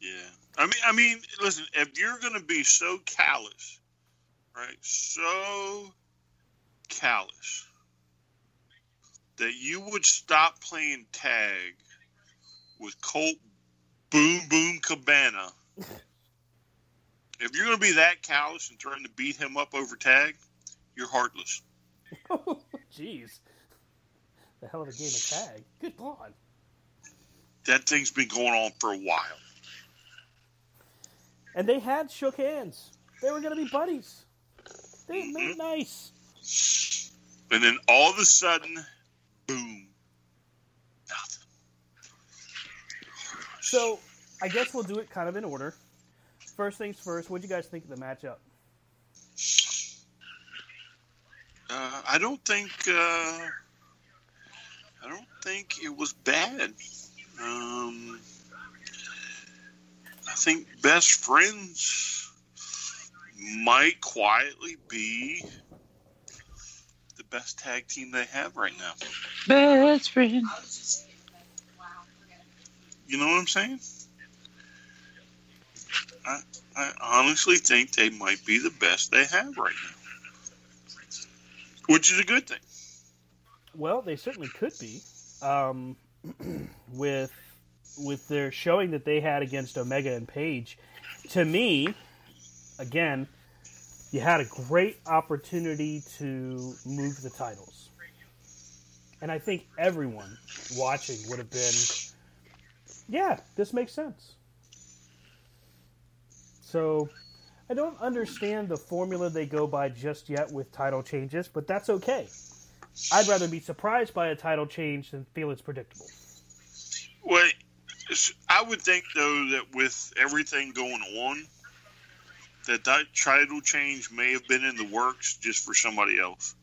Yeah. I mean, I mean, listen. If you're going to be so callous, right? So callous that you would stop playing tag with Colt Boom Boom Cabana. if you're going to be that callous and trying to beat him up over tag, you're heartless. Jeez. The hell of a game of tag. Good God. That thing's been going on for a while. And they had shook hands. They were going to be buddies. They made it nice. And then all of a sudden, boom. Nothing. So I guess we'll do it kind of in order. First things first, what do you guys think of the matchup? Uh, I don't think uh, I don't think it was bad. Um, I think best friends might quietly be best tag team they have right now. Best friend. You know what I'm saying? I, I honestly think they might be the best they have right now, which is a good thing. Well, they certainly could be. Um, with with their showing that they had against Omega and Page, to me, again, you had a great opportunity to move the titles. And I think everyone watching would have been, yeah, this makes sense. So I don't understand the formula they go by just yet with title changes, but that's okay. I'd rather be surprised by a title change than feel it's predictable. Well, I would think though that with everything going on, that that title change may have been in the works just for somebody else.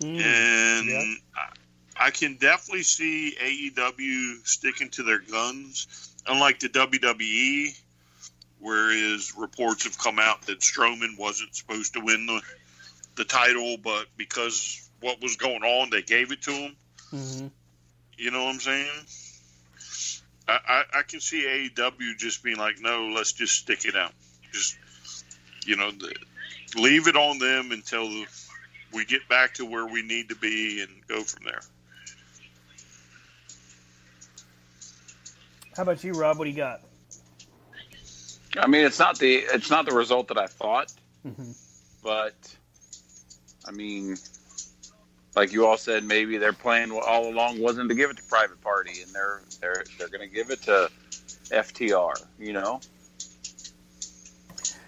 and yep. I, I can definitely see AEW sticking to their guns, unlike the WWE, whereas reports have come out that Strowman wasn't supposed to win the the title, but because what was going on, they gave it to him. Mm-hmm. You know what I'm saying? I, I, I can see AEW just being like, no, let's just stick it out. Just, you know, the, leave it on them until we get back to where we need to be and go from there. How about you, Rob? What do you got? I mean, it's not the it's not the result that I thought, Mm-hmm. but I mean, like you all said, maybe their plan all along wasn't to give it to Private Party, and they're they're they're going to give it to FTR. You know, You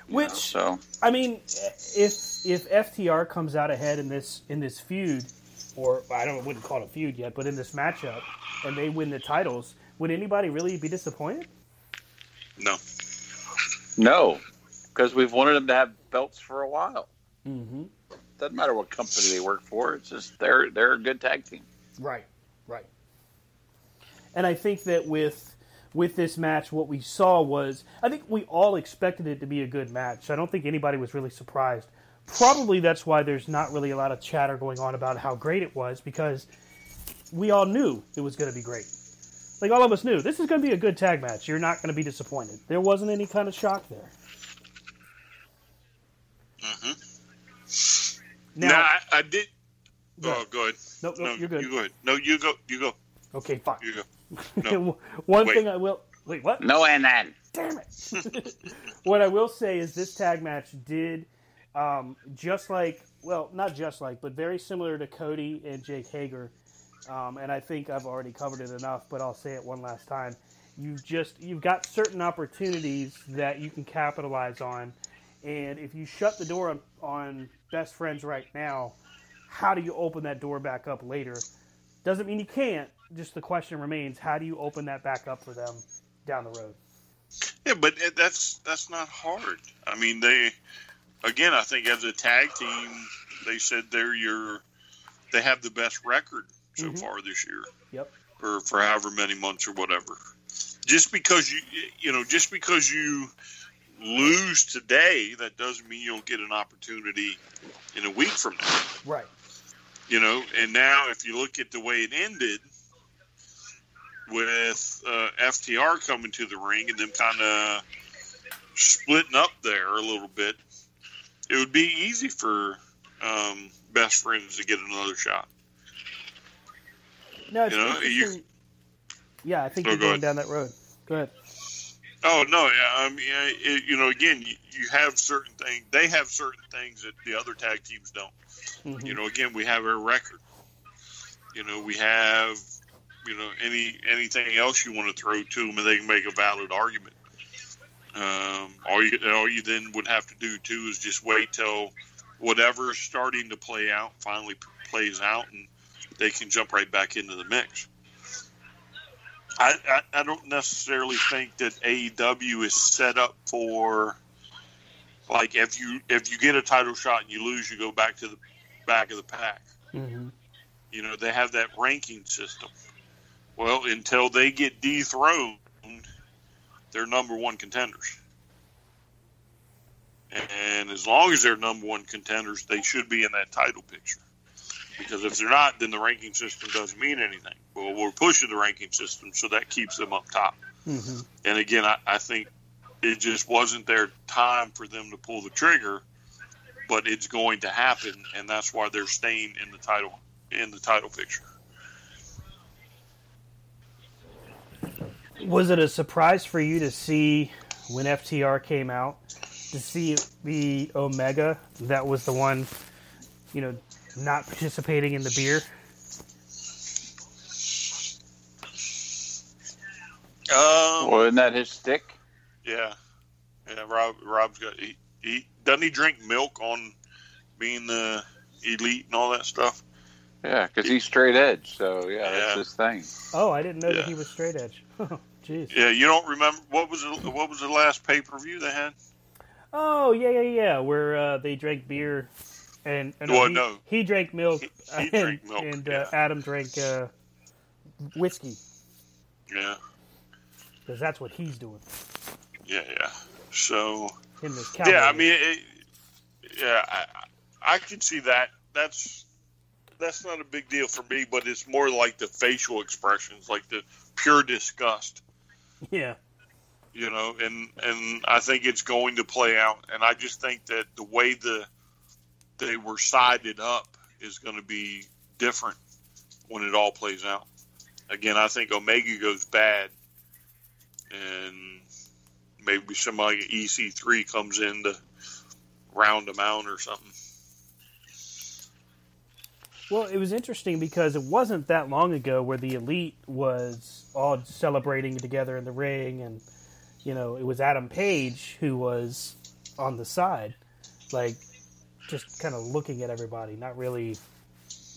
Which know, so I mean, if if FTR comes out ahead in this in this feud, or I don't wouldn't call it a feud yet, but in this matchup, and they win the titles, would anybody really be disappointed? No. no, because we've wanted them to have belts for a while. Mm-hmm. Doesn't matter what company they work for. It's just they're they're a good tag team. Right, right. And I think that with with this match, what we saw was I think we all expected it to be a good match. I don't think anybody was really surprised. Probably that's why there's not really a lot of chatter going on about how great it was because we all knew it was going to be great. Like all of us knew this is going to be a good tag match. You're not going to be disappointed. There wasn't any kind of shock there. Mm-hmm. Now, Now, I, I did. Go Oh, ahead. go ahead. Nope, nope, no, you're good. You go ahead. No, you go. You go. okay, fine. You go. No. One Wait. thing I will wait. What? No, and then Damn it. what I will say is this tag match did um, just like, well, not just like, but very similar to Cody and Jake Hager. Um, and I think I've already covered it enough, but I'll say it one last time. You've just you've got certain opportunities that you can capitalize on, and if you shut the door on, on best friends right now, how do you open that door back up later? Doesn't mean you can't. Just the question remains: How do you open that back up for them down the road? Yeah, but that's that's not hard. I mean, they again, I think as a tag team, they said they're your they have the best record so Mhm. far this year, Yep. or for however many months or whatever. Just because you you know, just because you lose today, that doesn't mean you'll get an opportunity in a week from now. Right. you know and now if you look at the way it ended with uh, ftr coming to the ring and them kind of splitting up there a little bit it would be easy for um, best friends to get another shot No, You know, you- yeah, I think Oh, you're go going ahead. down that road. Go ahead. Oh no, yeah, I mean, it, you know, again, you, you have certain things. They have certain things that the other tag teams don't. Mm-hmm. You know, again, we have our record. You know, we have, you know, any anything else you want to throw to them, and they can make a valid argument. Um, all you all you then would have to do too is just wait till whatever is starting to play out finally p- plays out, and they can jump right back into the mix. I, I, I don't necessarily think that AEW is set up for like if you if you get a title shot and you lose, you go back to the back of the pack. Mm-hmm. You know they have that ranking system. Well, until they get dethroned, they're number one contenders. And as long as they're number one contenders, they should be in that title picture. Because if they're not, then the ranking system doesn't mean anything. Well, we're pushing the ranking system, so that keeps them up top. Mm-hmm. And again, I, I think it just wasn't their time for them to pull the trigger, but it's going to happen, and that's why they're staying in the title in the title picture. Was it a surprise for you to see when FTR came out to see the Omega that was the one, you know, not participating in the beer? Um, Well, isn't that his stick? yeah, yeah. Rob, Rob's got he, he doesn't he drink milk on being the elite and all that stuff. Yeah, because he's straight edge. So yeah, Yeah. that's his thing. Oh, I didn't know that he was straight edge. Jeez. Yeah, you don't remember what was the, what was the last pay per view they had? Oh yeah, yeah, yeah. Where uh, they drank beer, and uh, Well, he, no. he drank milk, he and, drank milk, and uh, yeah. Adam drank uh, whiskey Yeah, because that's what he's doing. yeah, yeah. So and yeah, I mean, it, yeah, I, I can see that. That's that's not a big deal for me, but it's more like the facial expressions, like the pure disgust. yeah, you know, and and I think it's going to play out. And I just think that the way the they were sided up is going to be different when it all plays out. Again, I think Omega goes bad, and maybe somebody EC3 comes in to round them out or something. Well, it was interesting because it wasn't that long ago where the elite was all celebrating together in the ring, and you know it was Adam Page who was on the side, like just kind of looking at everybody, not really,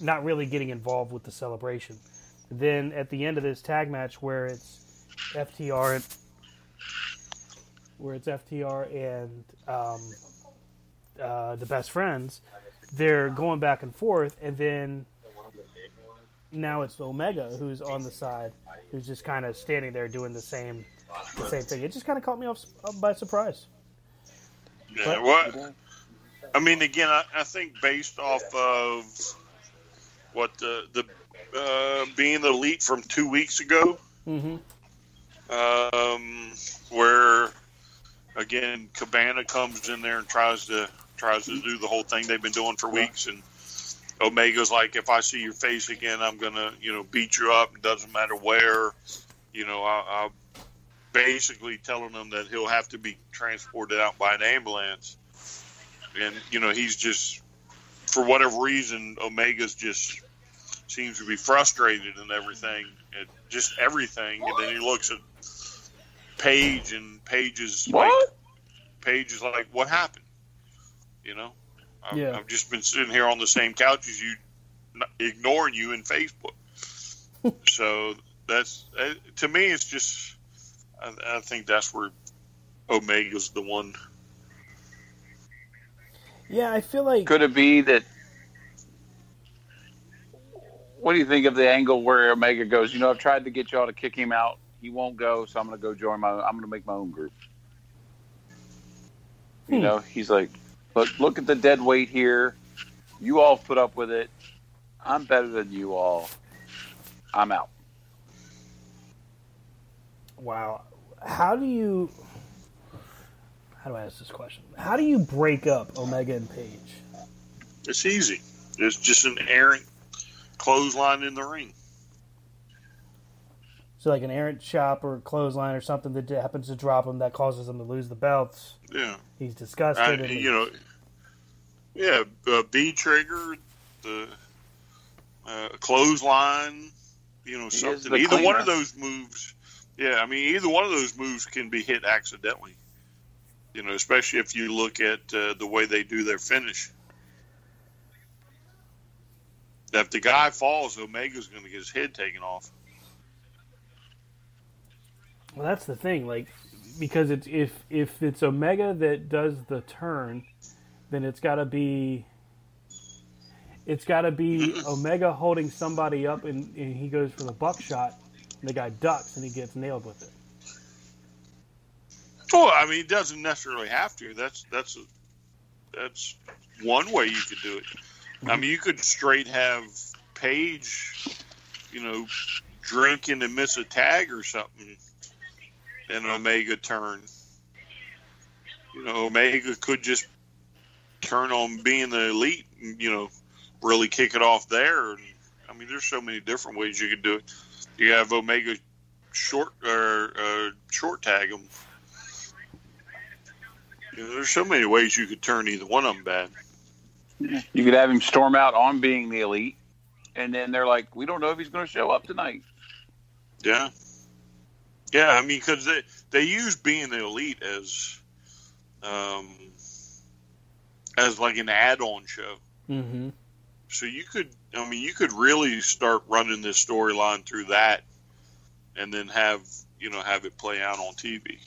not really getting involved with the celebration. Then at the end of this tag match, where it's FTR, and, where it's FTR and um, uh, the best friends, they're going back and forth, and then now it's Omega who's on the side, who's just kind of standing there doing the same, the same thing. It just kind of caught me off uh, by surprise. Yeah, But- what? I mean, again, I, I think based off of what the the uh, being the elite from two weeks ago, Mm-hmm. um, where again Cabana comes in there and tries to tries to do the whole thing they've been doing for weeks, and Omega's like, if I see your face again, I'm gonna you know beat you up. It doesn't matter where, you know. I, I basically telling him that he'll have to be transported out by an ambulance, and you know he's just for whatever reason Omega's just seems to be frustrated and everything, and just everything. And then he looks at Page, and Page is like, What? Page is like, "What happened?" You know, I've, Yeah. I've just been sitting here on the same couch as you, ignoring you in Facebook. so that's uh, to me, it's just. I, I think that's where Omega's the one. Yeah, I feel like Could it be that? What do you think of the angle where Omega goes? You know, I've tried to get y'all to kick him out. He won't go, so I'm going to go join my. I'm going to make my own group. You Hmm. know, he's like, look, look at the dead weight here. You all put up with it. I'm better than you all. I'm out. Wow. How do you how do I ask this question? How do you break up Omega and Page? It's easy. It's just an errant clothesline in the ring. So like an errant chop or clothesline or something that happens to drop him that causes him to lose the belts. Yeah. He's disgusted. I, and you know, yeah, uh, V-Trigger, the uh, clothesline, you know, is something. the Either one of those moves, yeah, I mean, either one of those moves can be hit accidentally. You know, especially if you look at uh, the way they do their finish. If the guy falls, Omega's going to get his head taken off. Well, that's the thing, like because it's if if it's Omega that does the turn, then it's got to be it's got to be Omega holding somebody up and, and he goes for the buckshot. And the guy ducks and he gets nailed with it. Well, I mean, it doesn't necessarily have to. That's that's a, that's one way you could do it. I mean, you could straight have Page, you know, drinking and miss a tag or something, and Omega turn. You know, Omega could just turn on being the elite, and, you know, really kick it off there. And, I mean, there's so many different ways you could do it. You have Omega short or uh, short tag them. You know, there's so many ways you could turn either one of them bad. You could have him storm out on being the elite, and then they're like, "We don't know if he's going to show up tonight." Yeah, yeah. I mean, because they they use being the elite as um as like an add-on show. Mm-hmm. So you could, I mean, you could really start running this storyline through that, and then have you know have it play out on TV.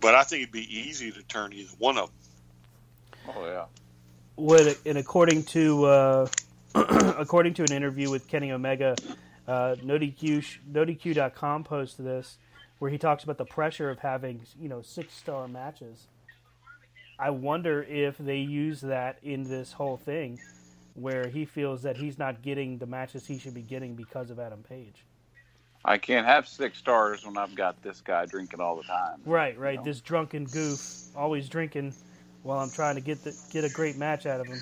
But I think it'd be easy to turn either one of them. Oh yeah. What and according to uh, according to an interview with Kenny Omega, uh, NoDQ NoDQ.com posted this, where he talks about the pressure of having you know six star matches. I wonder if they use that in this whole thing, where he feels that he's not getting the matches he should be getting because of Adam Page. I can't have six stars when I've got this guy drinking all the time. Right, right. This drunken goof, always drinking, while I'm trying to get the, get a great match out of him.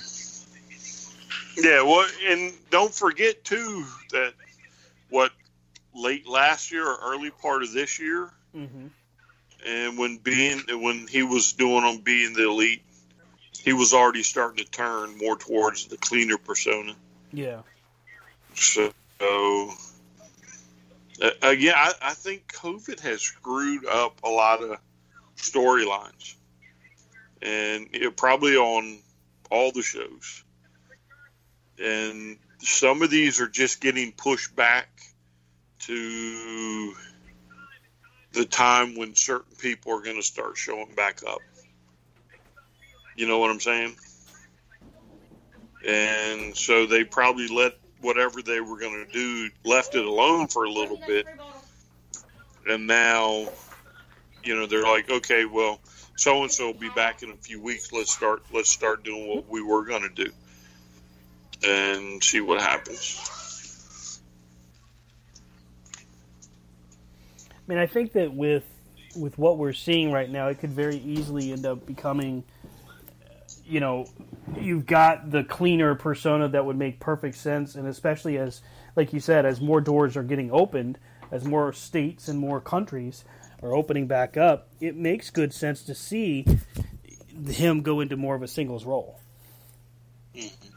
Yeah, well, and don't forget too that what late last year or early part of this year, Mm-hmm. And when being when he was doing on being the elite, he was already starting to turn more towards the cleaner persona. Yeah. So, uh, again, I, I think COVID has screwed up a lot of storylines, and know, probably on all the shows. And some of these are just getting pushed back to the time when certain people are going to start showing back up. You know what I'm saying? And so they probably let whatever they were going to do, left it alone for a little bit. And now, you know, they're like, okay, well, so and so will be back in a few weeks. Let's start. Let's start doing what we were going to do, and see what happens. I mean, I think that with with what we're seeing right now, it could very easily end up becoming, you know, you've got the cleaner persona that would make perfect sense, and especially as, like you said, as more doors are getting opened, as more states and more countries are opening back up, it makes good sense to see him go into more of a singles role. Mm-hmm.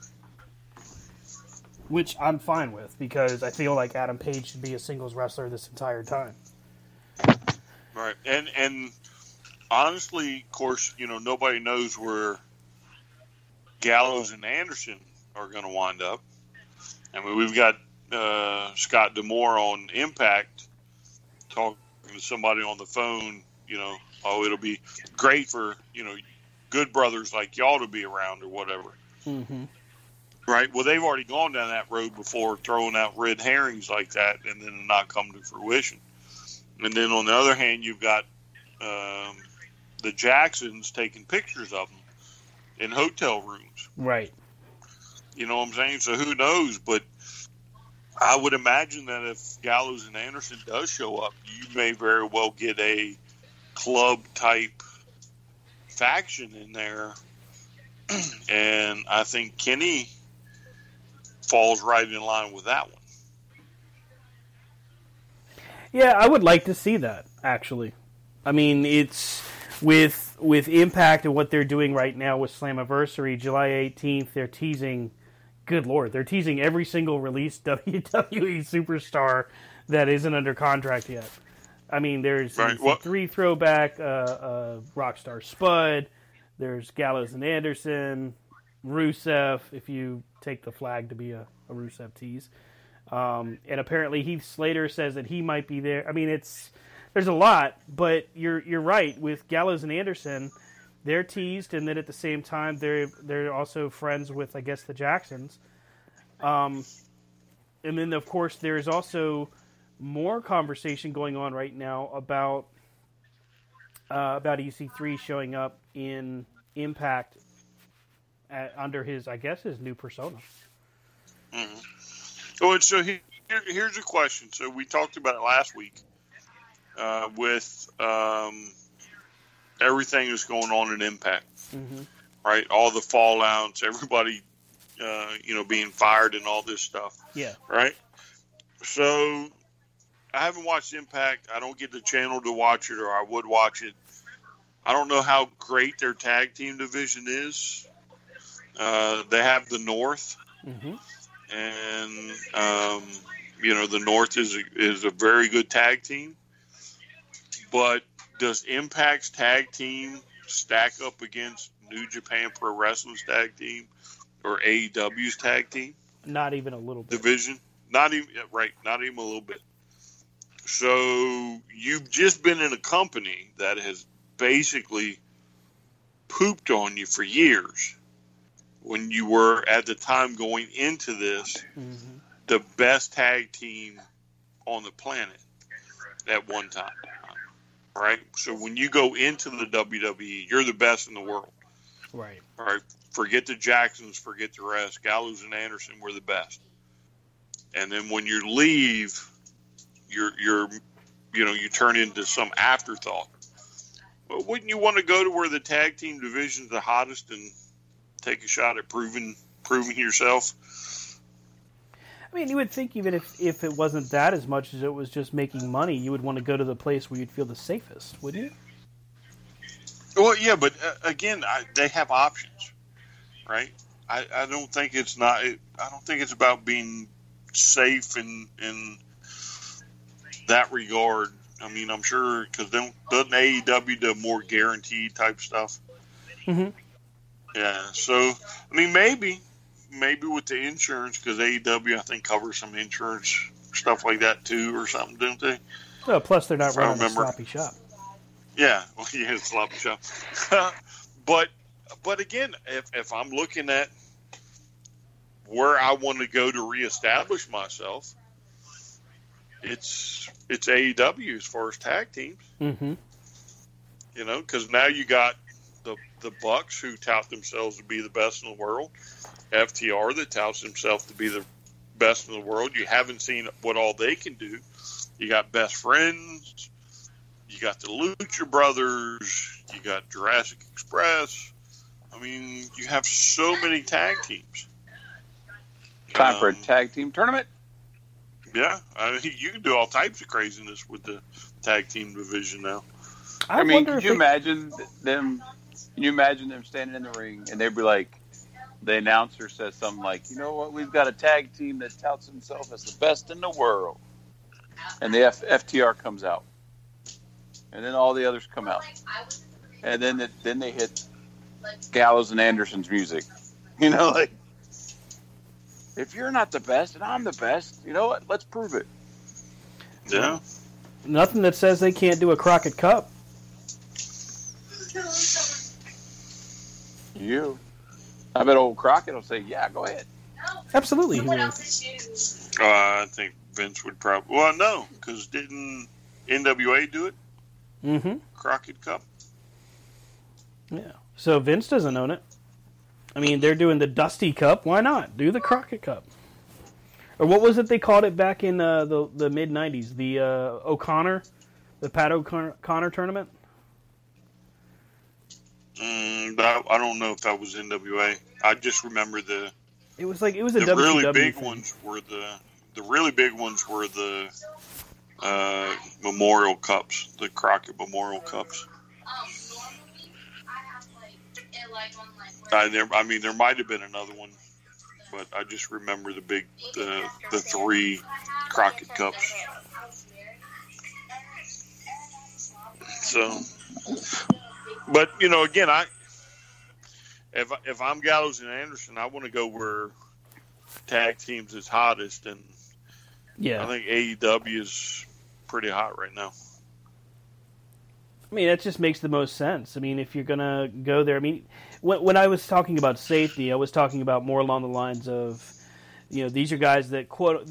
Which I'm fine with because I feel like Adam Page should be a singles wrestler this entire time. Right, and and honestly, of course, you know nobody knows where Gallows and Anderson are going to wind up. I mean, we've got uh, Scott D'Amore on Impact talking to somebody on the phone. You know, oh, it'll be great for you know good brothers like y'all to be around or whatever. Mm-hmm. Right. Well, they've already gone down that road before, throwing out red herrings like that, and then not come to fruition. And then on the other hand, you've got um, the Jacksons taking pictures of them in hotel rooms. Right. You know what I'm saying? So who knows? But I would imagine that if Gallows and Anderson does show up, you may very well get a club type faction in there. and I think Kenny falls right in line with that one. Yeah, I would like to see that actually. I mean, it's with with Impact and what they're doing right now with Slammiversary, July 18th. They're teasing. Good lord, they're teasing every single released WWE superstar that isn't under contract yet. I mean, there's Right, what- three throwback uh, uh, Rockstar Spud. There's Gallows and Anderson, Rusev. If you take the flag to be a, a Rusev tease, um, and apparently Heath Slater says that he might be there. I mean, it's there's a lot, but you're you're right with Gallows and Anderson. They're teased, and then at the same time, they're they're also friends with I guess the Jacksons. Um, and then of course there's also more conversation going on right now about uh, about EC3 showing up in Impact at, under his I guess his new persona. Oh, and so here, here's a question. So we talked about it last week uh, with um, everything that's going on in Impact, Mm-hmm. right? All the fallouts, everybody, uh, you know, being fired and all this stuff, Yeah. right? So I haven't watched Impact. I don't get the channel to watch it, or I would watch it. I don't know how great their tag team division is. Uh, they have the North Mm-hmm. And um, you know the North is a, is a very good tag team. But does Impact's tag team stack up against New Japan Pro Wrestling's tag team or AEW's tag team Not even a little bit. division? Not even right, not even a little bit. So you've just been in a company that has basically pooped on you for years. When you were at the time going into this, Mm-hmm. the best tag team on the planet at one time. Right? So when you go into the WWE, you're the best in the world. Right. All right. Forget the Jacksons, forget the rest. Gallows and Anderson were the best. And then when you leave, you're you're you know, you turn into some afterthought. But wouldn't you want to go to where the tag team division's the hottest and take a shot at proving proving yourself? I mean, you would think even if, if it wasn't that as much as it was just making money, you would want to go to the place where you'd feel the safest, wouldn't you? Well, yeah, but uh, again, I, they have options, right? I, I don't think it's not. I don't think it's about being safe in in that regard. I mean, I'm sure because doesn't AEW do more guaranteed type stuff? Mm-hmm. Yeah. So I mean, maybe maybe with the insurance because AEW I think covers some insurance stuff like that too or something, don't they? Well, plus they're not I running a sloppy shop. Yeah, well, yeah, sloppy shop. but but again, if if I'm looking at where I want to go to reestablish myself, it's it's AEW as far as tag teams. Mm-hmm. You know, because now you got the the Bucks who tout themselves to be the best in the world, FTR that touts himself to be the best in the world. You haven't seen what all they can do. You got best friends. You got the Lucha Brothers. You got Jurassic Express. I mean, you have so many tag teams. Time for a Um, tag team tournament. Yeah, I mean, you can do all types of craziness with the tag team division now. I, I, mean, wonder could you they- imagine them? Can you imagine them standing in the ring and they'd be like, the announcer says something like, "You know what? We've got a tag team that touts himself as the best in the world," and the F- FTR comes out, and then all the others come out, and then it, then they hit Gallows and Anderson's music. You know, like if you're not the best and I'm the best, you know what? Let's prove it. Yeah. nothing that says they can't do a Crockett Cup. You. I bet old Crockett will say, "Yeah, go ahead." Absolutely, he will. Uh, I think Vince would probably. Well, no, because didn't NWA do it? Mm-hmm. Crockett Cup. Yeah. So Vince doesn't own it. I mean, they're doing the Dusty Cup. Why not do the Crockett Cup? Or what was it they called it back in uh, the the mid '90s? The uh, O'Connor, the Pat O'Connor tournament. Mm, that, I don't know if that was NWA. I just remember the It was like it was a the WCW really big thing. ones were the the really big ones were the uh, Memorial Cups, the Crockett Memorial Cups. I, there, I mean, there might have been another one, but I just remember the big, the the three Crockett Cups. So, but you know, again, I if if I'm Gallows and Anderson, I want to go where tag teams is hottest, and Yeah. I think AEW is pretty hot right now. I mean, that just makes the most sense. I mean, if you're gonna go there, I mean, when, when I was talking about safety, I was talking about more along the lines of, you know, these are guys that quote.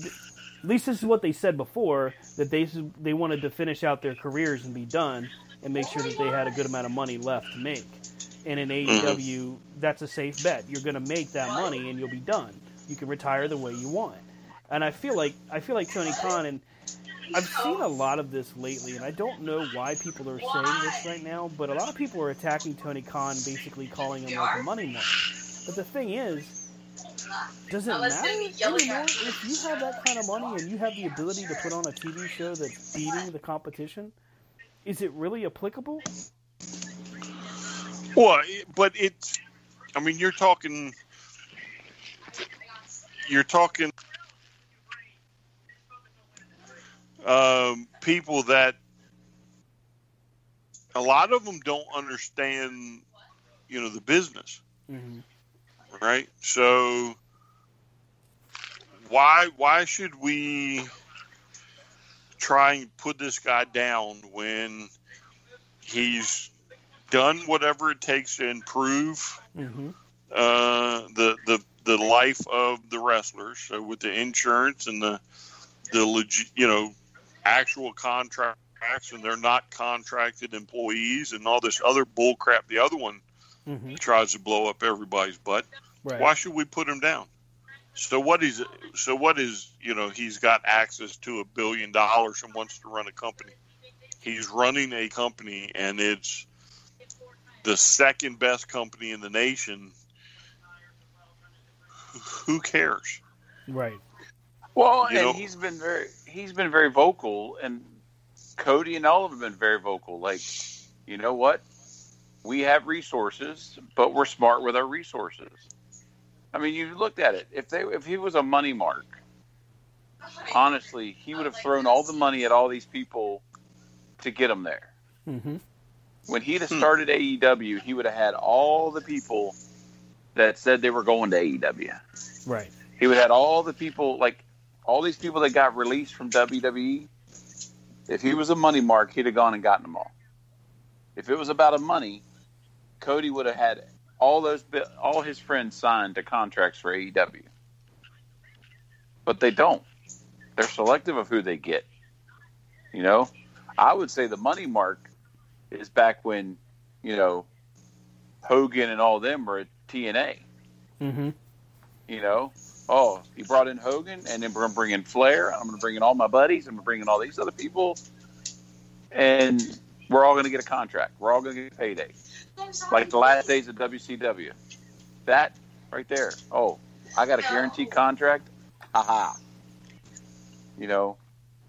At least this is what they said before that they they wanted to finish out their careers and be done and make sure that they had a good amount of money left to make. And in mm-hmm. AEW, that's a safe bet. You're going to make that money and you'll be done. You can retire the way you want. And I feel like I feel like Tony Khan and I've seen a lot of this lately, and I don't know why people are saying this right now, but a lot of people are attacking Tony Khan, basically calling him like a money man. But the thing is, does it matter anymore if you have that kind of money and you have the ability to put on a TV show that's beating the competition? Is it really applicable? Well, but it's. I mean, you're talking. You're talking. Um, people that a lot of them don't understand, you know, the business, Mm-hmm. right? So why why should we try and put this guy down when he's done whatever it takes to improve Mm-hmm. uh, the the the life of the wrestlers. So with the insurance and the the legit, you know, actual contracts, and they're not contracted employees, and all this other bull crap. The other one Mm-hmm. tries to blow up everybody's butt. Right. Why should we put him down? So what is so what is you know he's got access to a billion dollars and wants to run a company. He's running a company and it's the second best company in the nation. Who cares? Right. Well, You and know- he's been very he's been very vocal, and Cody and all of them have been very vocal. Like, you know what? We have resources, but we're smart with our resources. I mean, you looked at it. If they if he was a money mark, honestly, he would have thrown all the money at all these people to get them there. Mm-hmm. When he'd have started AEW, he would have had all the people that said they were going to AEW. Right. He would have had all the people like all these people that got released from WWE. If he was a money mark, he'd have gone and gotten them all. If it was about a money, Cody would have had all those all his friends signed to contracts for AEW. But they don't. They're selective of who they get. You know, I would say the money mark is back when, you know, Hogan and all them were at TNA Mm-hmm. you know, oh, he brought in Hogan, and then we're to bring in Flair. I'm going to bring in all my buddies. I'm going to bring in all these other people, and we're all going to get a contract. We're all going to get a payday, like the last days of WCW. That right there. Oh, I got a guaranteed contract. Ha ha. You know,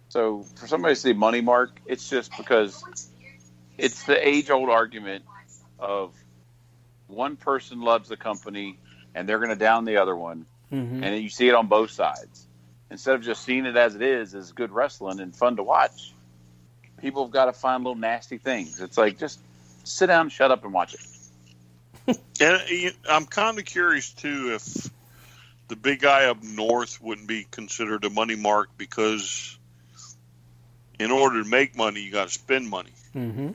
so for somebody to say money mark, it's just because it's the age old argument of one person loves the company and they're going to down the other one, Mm-hmm. and you see it on both sides. Instead of just seeing it as it is, as good wrestling and fun to watch, people have got to find little nasty things. It's like just sit down, shut up, and watch it. And uh, I'm kind of curious too if the big guy up north wouldn't be considered a money mark because in order to make money, you got to spend money. Mm-hmm.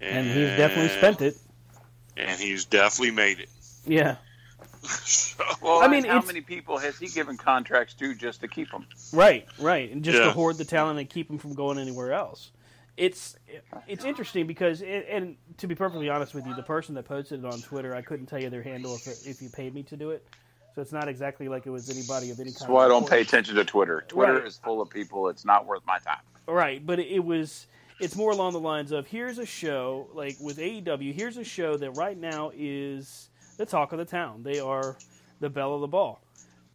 And he's definitely spent it. And he's definitely made it. Yeah. so, Well, I mean, how many people has he given contracts to just to keep them? Right, right, and just to hoard the talent and keep them from going anywhere else. It's it's interesting because, it, and to be perfectly honest with you, the person that posted it on Twitter, I couldn't tell you their handle if it, if you paid me to do it. So it's not exactly like it was anybody of any kind. That's why I don't pay attention to Twitter. Twitter Right. is full of people. It's not worth my time. Right, but it was it's more along the lines of here's a show like with AEW, here's a show that right now is the talk of the town. They are the belle of the ball.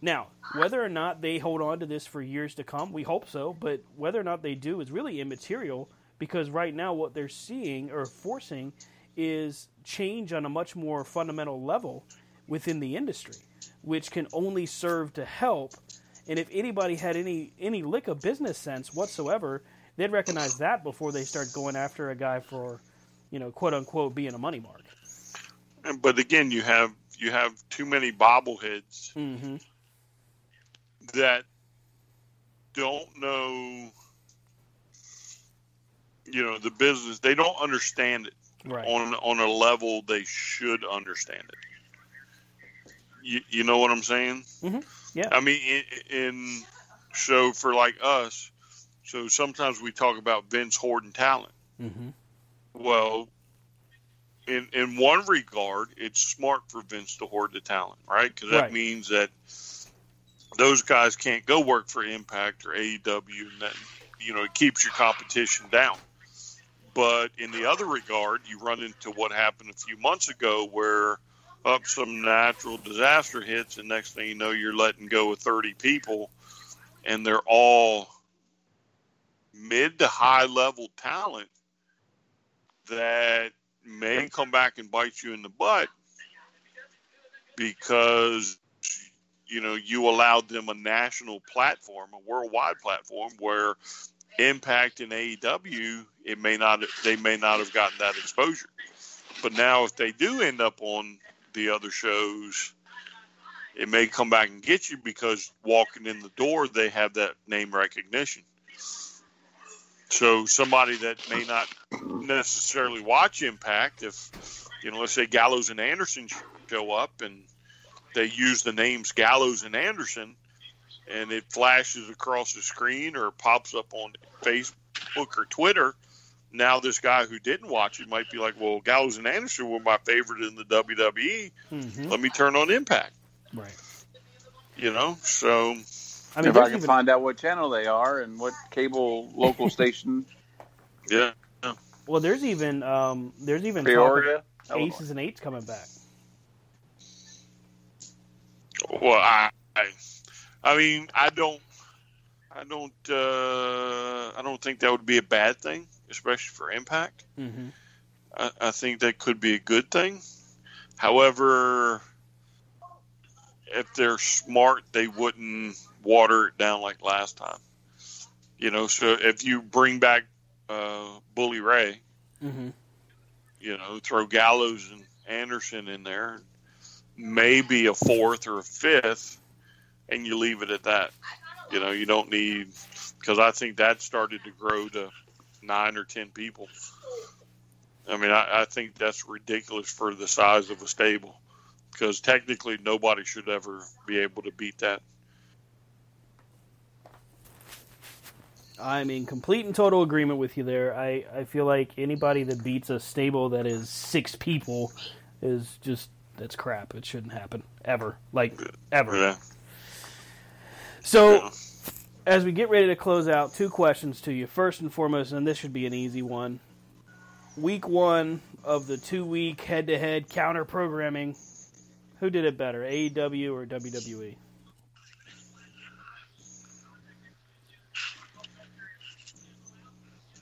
Now, whether or not they hold on to this for years to come, we hope so, but whether or not they do is really immaterial because right now what they're seeing or forcing is change on a much more fundamental level within the industry, which can only serve to help. And if anybody had any any lick of business sense whatsoever, they'd recognize that before they start going after a guy for, you know, quote unquote being a money mark. But again, you have you have too many bobbleheads Mm-hmm. that don't know you know the business they don't understand it Right. on on a level they should understand it you, you know what i'm saying Mm-hmm. Yeah. i mean in, in so for like us so sometimes we talk about vince hoarding talent Mm-hmm. well in in one regard it's smart for vince to hoard the talent right because that Right. means that those guys can't go work for Impact or AEW, and that you know it keeps your competition down. But in the other regard, you run into what happened a few months ago, where up some natural disaster hits, and next thing you know, you're letting go of 30 people, and they're all mid to high level talent that may come back and bite you in the butt because you know you allowed them a national platform, a worldwide platform where Impact and AEW it may not they may not have gotten that exposure. But now if they do end up on the other shows, it may come back and get you because walking in the door they have that name recognition. So somebody that may not necessarily watch Impact, if you know, let's say Gallows and Anderson show up and they use the names Gallows and Anderson, and it flashes across the screen or pops up on Facebook or Twitter. Now this guy who didn't watch it might be like, "Well, Gallows and Anderson were my favorite in the WWE. Mm-hmm. Let me turn on Impact." Right. You know, so I mean, if I can even- find out what channel they are and what cable local station, yeah. Well, there's even um, there's even talk Peoria, aces and eights coming back. Well, I, I, I mean, I don't, I don't, uh, I don't think that would be a bad thing, especially for Impact. Mm-hmm. I, I think that could be a good thing. However, if they're smart, they wouldn't water it down like last time. You know, so if you bring back uh, Bully Ray, Mm-hmm. you know, throw Gallows and Anderson in there, maybe a fourth or a fifth, and you leave it at that. You know, you don't need because I think that started to grow to nine or ten people. I mean, I, I think that's ridiculous for the size of a stable because technically nobody should ever be able to beat that. I'm in complete and total agreement with you there. I, I feel like anybody that beats a stable that is six people is just that's crap. It shouldn't happen ever, like ever. Yeah. So, as we get ready to close out, two questions to you. First and foremost, and this should be an easy one. Week one of the two week head to head counter programming, who did it better, AEW or? WWE?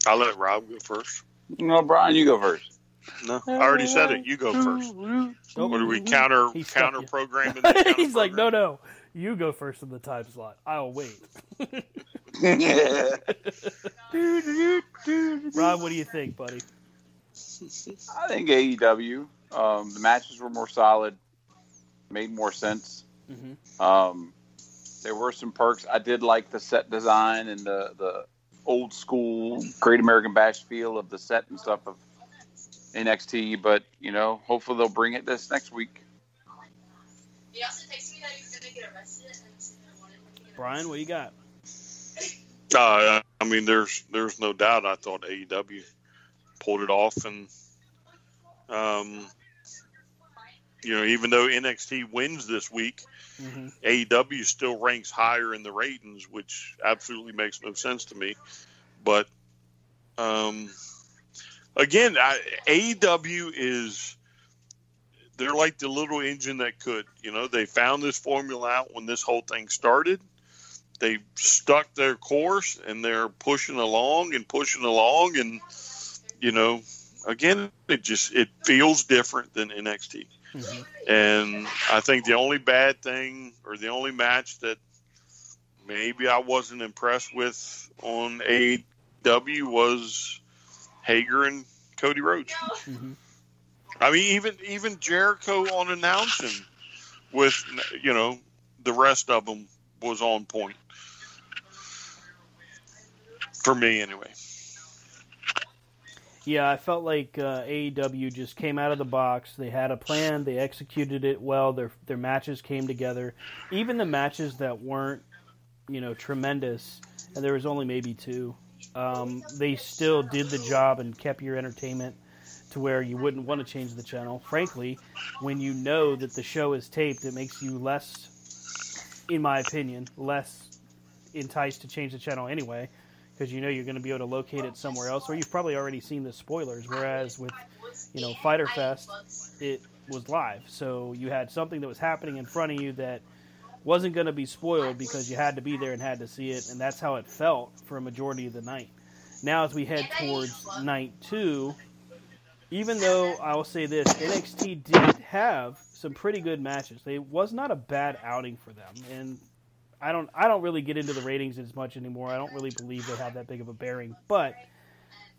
I'll let Rob go first. no, Brian, you go first. No, I already said it. You go first. What are we counter counter programming? the counter He's like, no, no, you go first in the time slot. I'll wait. Rob, what do you think, buddy? I think AEW. Um, the matches were more solid, made more sense. Mhm. Um, there were some perks. I did like the set design and the the old school Great American Bash feel of the set and stuff of NXT. But you know, hopefully they'll bring it this next week. He also texted me that he was gonna get arrested and said I wanted him to get Brian, what you got? Uh, I mean, there's there's no doubt. I thought AEW pulled it off, and um, you know, even though NXT wins this week, Mhm. AEW still ranks higher in the ratings, which absolutely makes no sense to me. But um, again, I, AEW is they're like the little engine that could. You know, they found this formula out when this whole thing started. They stuck their course and they're pushing along and pushing along and you know, again, it just it feels different than NXT. Mm-hmm. And I think the only bad thing or the only match that maybe I wasn't impressed with on AEW was Hager and Cody Rhodes. Mm-hmm. I mean, even even Jericho on announcing with you know the rest of them was on point for me anyway. Yeah, I felt like uh, AEW just came out of the box. They had a plan. They executed it well. Their their matches came together. Even the matches that weren't, you know, tremendous, and there was only maybe two. Um, they still did the job and kept your entertainment to where you wouldn't want to change the channel. Frankly, when you know that the show is taped, it makes you less, in my opinion, less enticed to change the channel anyway because you know you're going to be able to locate it somewhere else, or you've probably already seen the spoilers. Whereas with, you know, Fyter Fest, it was live, so you had something that was happening in front of you that wasn't going to be spoiled because you had to be there and had to see it, and that's how it felt for a majority of the night. Now, as we head towards night two, even though I will say this, NXT did have some pretty good matches. It was not a bad outing for them, and I don't I don't really get into the ratings as much anymore. I don't really believe they have that big of a bearing, but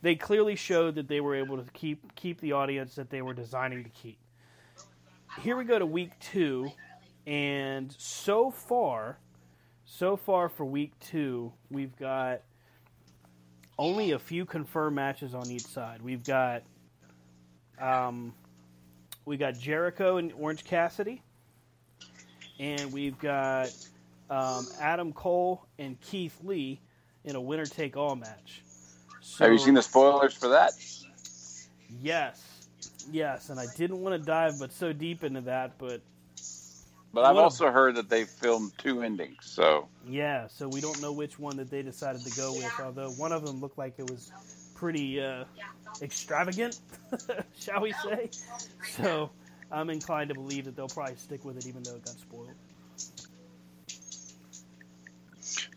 they clearly showed that they were able to keep keep the audience that they were designing to keep. Here we go to week 2 and so far so far for week 2, we've got only a few confirmed matches on each side. We've got um we got Jericho and Orange Cassidy and we've got um, Adam Cole and Keith Lee in a winner take all match. So, Have you seen the spoilers for that? Yes, yes, and I didn't want to dive but so deep into that, but But I've also heard that they filmed two endings. So yeah, so we don't know which one that they decided to go with. Although one of them looked like it was pretty uh, extravagant, shall we say? So I'm inclined to believe that they'll probably stick with it, even though it got spoiled.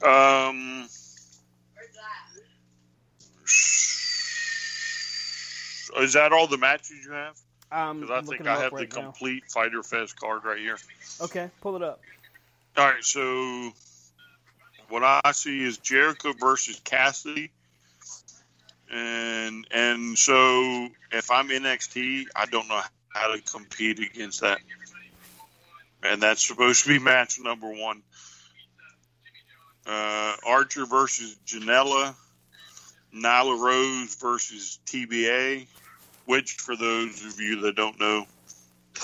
Um, is that all the matches you have? Um, Because I I'm think I have right the now. complete Fyter Fest card right here. Okay, pull it up. All right, so what I see is Jericho versus Cassidy, and and so if I'm NXT, I don't know how to compete against that, and that's supposed to be match number one. Uh, Archer versus Janela, Nyla Rose versus TBA, which for those of you that don't know,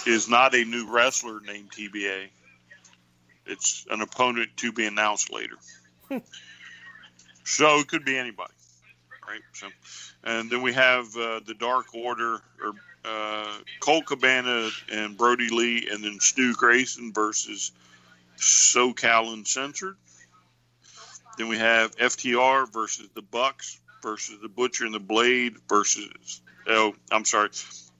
is not a new wrestler named TBA. It's an opponent to be announced later. so it could be anybody, right? So, and then we have uh, the Dark Order or uh, Colt Cabana and Brodie Lee, and then Stu Grayson versus SoCal Uncensored. Then we have FTR versus the Bucks versus the Butcher and the Blade versus oh, I'm sorry,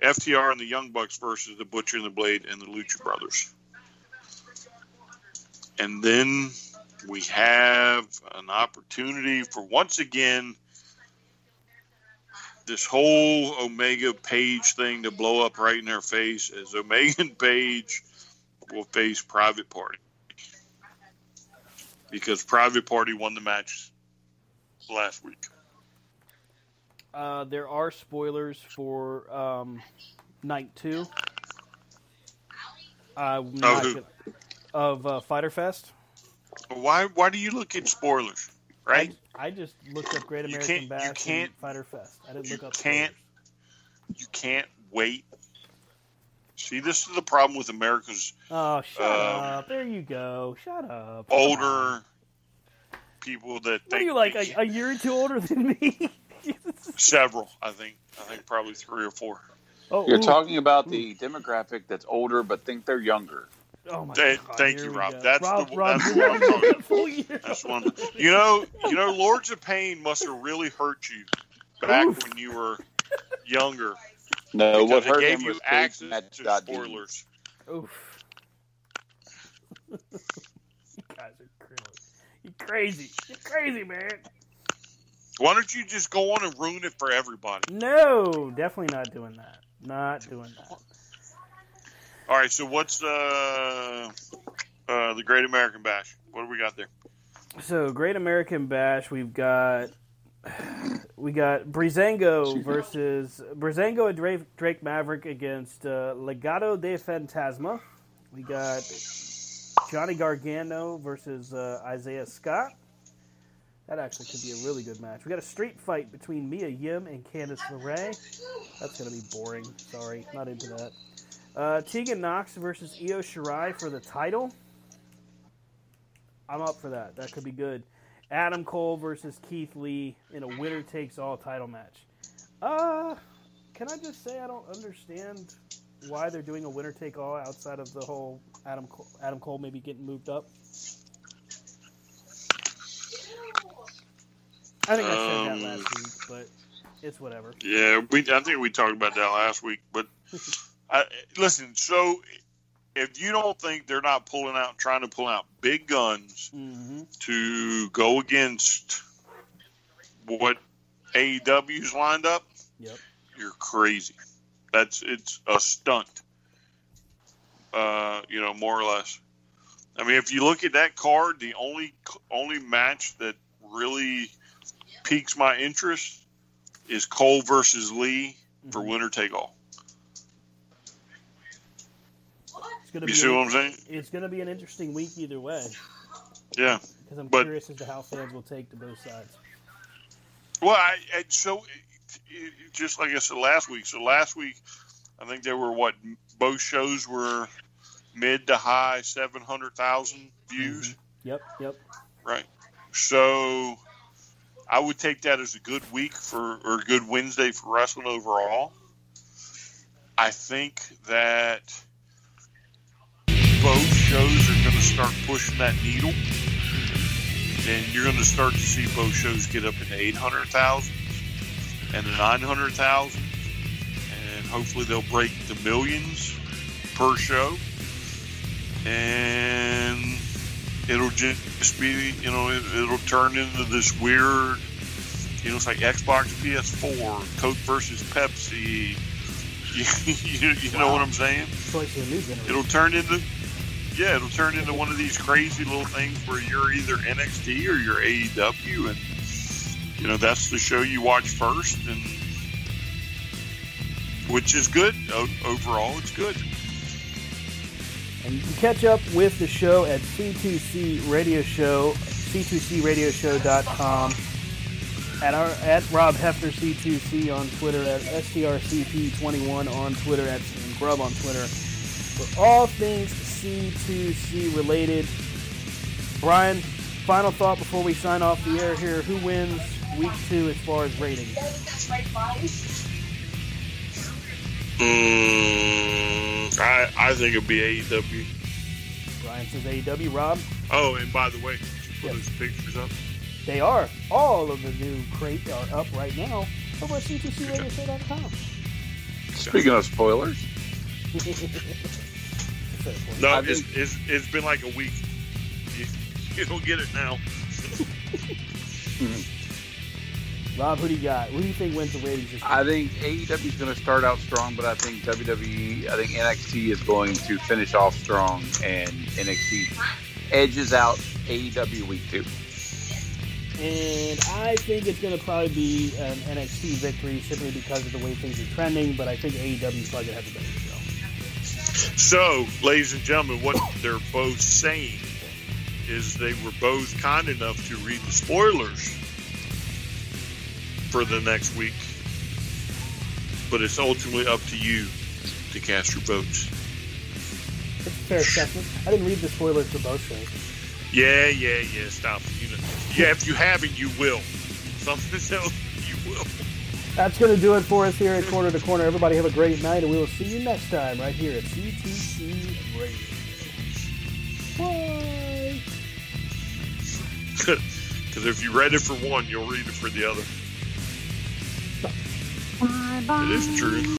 FTR and the Young Bucks versus the Butcher and the Blade and the Lucha Brothers. And then we have an opportunity for once again this whole Omega Page thing to blow up right in their face as Omega and Page will face Private Party. Because Private Party won the match last week. Uh, there are spoilers for um, night two. I'm not gonna- of uh, Fyter Fest. Why why do you look at spoilers? Right? I, I just looked up Great American can't- you Bash can't- and Fyter Fest. I didn't you look up. can't you can't wait. See, this is the problem with America's Oh, shut Um, up! There you go. Shut up. older people that What are think you like a, a year or two older than me? several. I think I think probably three or four. oh, you're ooh. talking about the demographic that's older but think they're younger. Oh my Th- God, thank you, Rob. go. That's Rob, the Rob, that's you're what I'm never talking gonna full year. That's one. You know, you know, Lords of Pain must have really hurt you back Oof. when you were younger. No, because what it hurt gave him you was access Cage to Match.de. spoilers. Oof. you guys are crazy. You crazy. You're crazy, man. Why don't you just go on and ruin it for everybody? No, definitely not doing that. Not doing that. All right, so what's uh, uh, the Great American Bash? What do we got there? So, Great American Bash, we've got we got Breezango versus Breezango and Drake, Drake Maverick against uh, Legado del Fantasma. We got Johnny Gargano versus uh, Isaiah Scott. That actually could be a really good match. We got a street fight between Mia Yim and Candice LeRae. That's going to be boring. Sorry, not into that. Uh, Tegan Nox versus Io Shirai for the title. I'm up for that. That could be good. Adam Cole versus Keith Lee in a winner takes all title match. Uh, can I just say I don't understand why they're doing a winner take all outside of the whole Adam Cole, Adam Cole maybe getting moved up. I think I said that Um, last week, but it's whatever. Yeah, we. I think we talked about that last week. But I, listen, so if you don't think they're not pulling out, trying to pull out big guns Mm-hmm. to go against what AEW's lined up, Yep. you're crazy. That's it's a stunt. Uh, you know, more or less. I mean, if you look at that card, the only only match that really piques my interest is Cole versus Lee for winner take all. It's gonna You be see what I'm saying? It's going to be an interesting week either way Yeah. because I'm But- curious as to how fans will take to both sides. Well, I, I so it, it, just like I said last week. So last week, I think there were what both shows were mid to high seven hundred thousand views. Mm-hmm. Yep, yep. Right. So I would take that as a good week for or a good Wednesday for wrestling overall. I think that both shows are going to start pushing that needle. And you're going to start to see both shows get up into 800,000 and the 900,000. And hopefully they'll break the millions per show. And it'll just be, you know, it, it'll turn into this weird, you know, it's like Xbox, PS4, Coke versus Pepsi. You, you know what I'm saying? Choice of the new generation. It'll turn into, yeah, it'll turn into one of these crazy little things where you're either NXT or you're AEW, and you know that's the show you watch first, and which is good overall. It's good. And you can catch up with the show at C2C Radio Show, c2cradioshow.com, at our at Rob Hefner C2C on Twitter, at STRCP21 on Twitter, at Grub on Twitter, for all things C2C related. Brian, final thought before we sign off the air here. Who wins week two as far as ratings? Mm, I I think it'll be AEW. Brian says AEW. Rob? Oh, and by the way, did you put Yes. those pictures up? They are. All of the new crate are up right now over at c2cradioshow.com. Speaking of spoilers, No, I it's, think- it's it's been like a week. You, you don't get it now. Rob, who do you got? Who do you think wins the ratings this I think AEW is going to start out strong, but I think WWE, I think NXT is going to finish off strong, and NXT edges out AEW week two. And I think it's going to probably be an NXT victory simply because of the way things are trending, but I think AEW is probably going to have a better show. So, ladies and gentlemen, what they're both saying is they were both kind enough to read the spoilers for the next week. But it's ultimately up to you to cast your votes. Fair assessment. I didn't read the spoilers for both shows. Yeah, yeah, yeah. Stop. You know, yeah, if you haven't, you will. Something else, you will. That's going to do it for us here at Corner to Corner. Everybody have a great night, and we will see you next time right here at CTC Radio. Bye. Because if you read it for one, you'll read it for the other. Bye bye. It is true.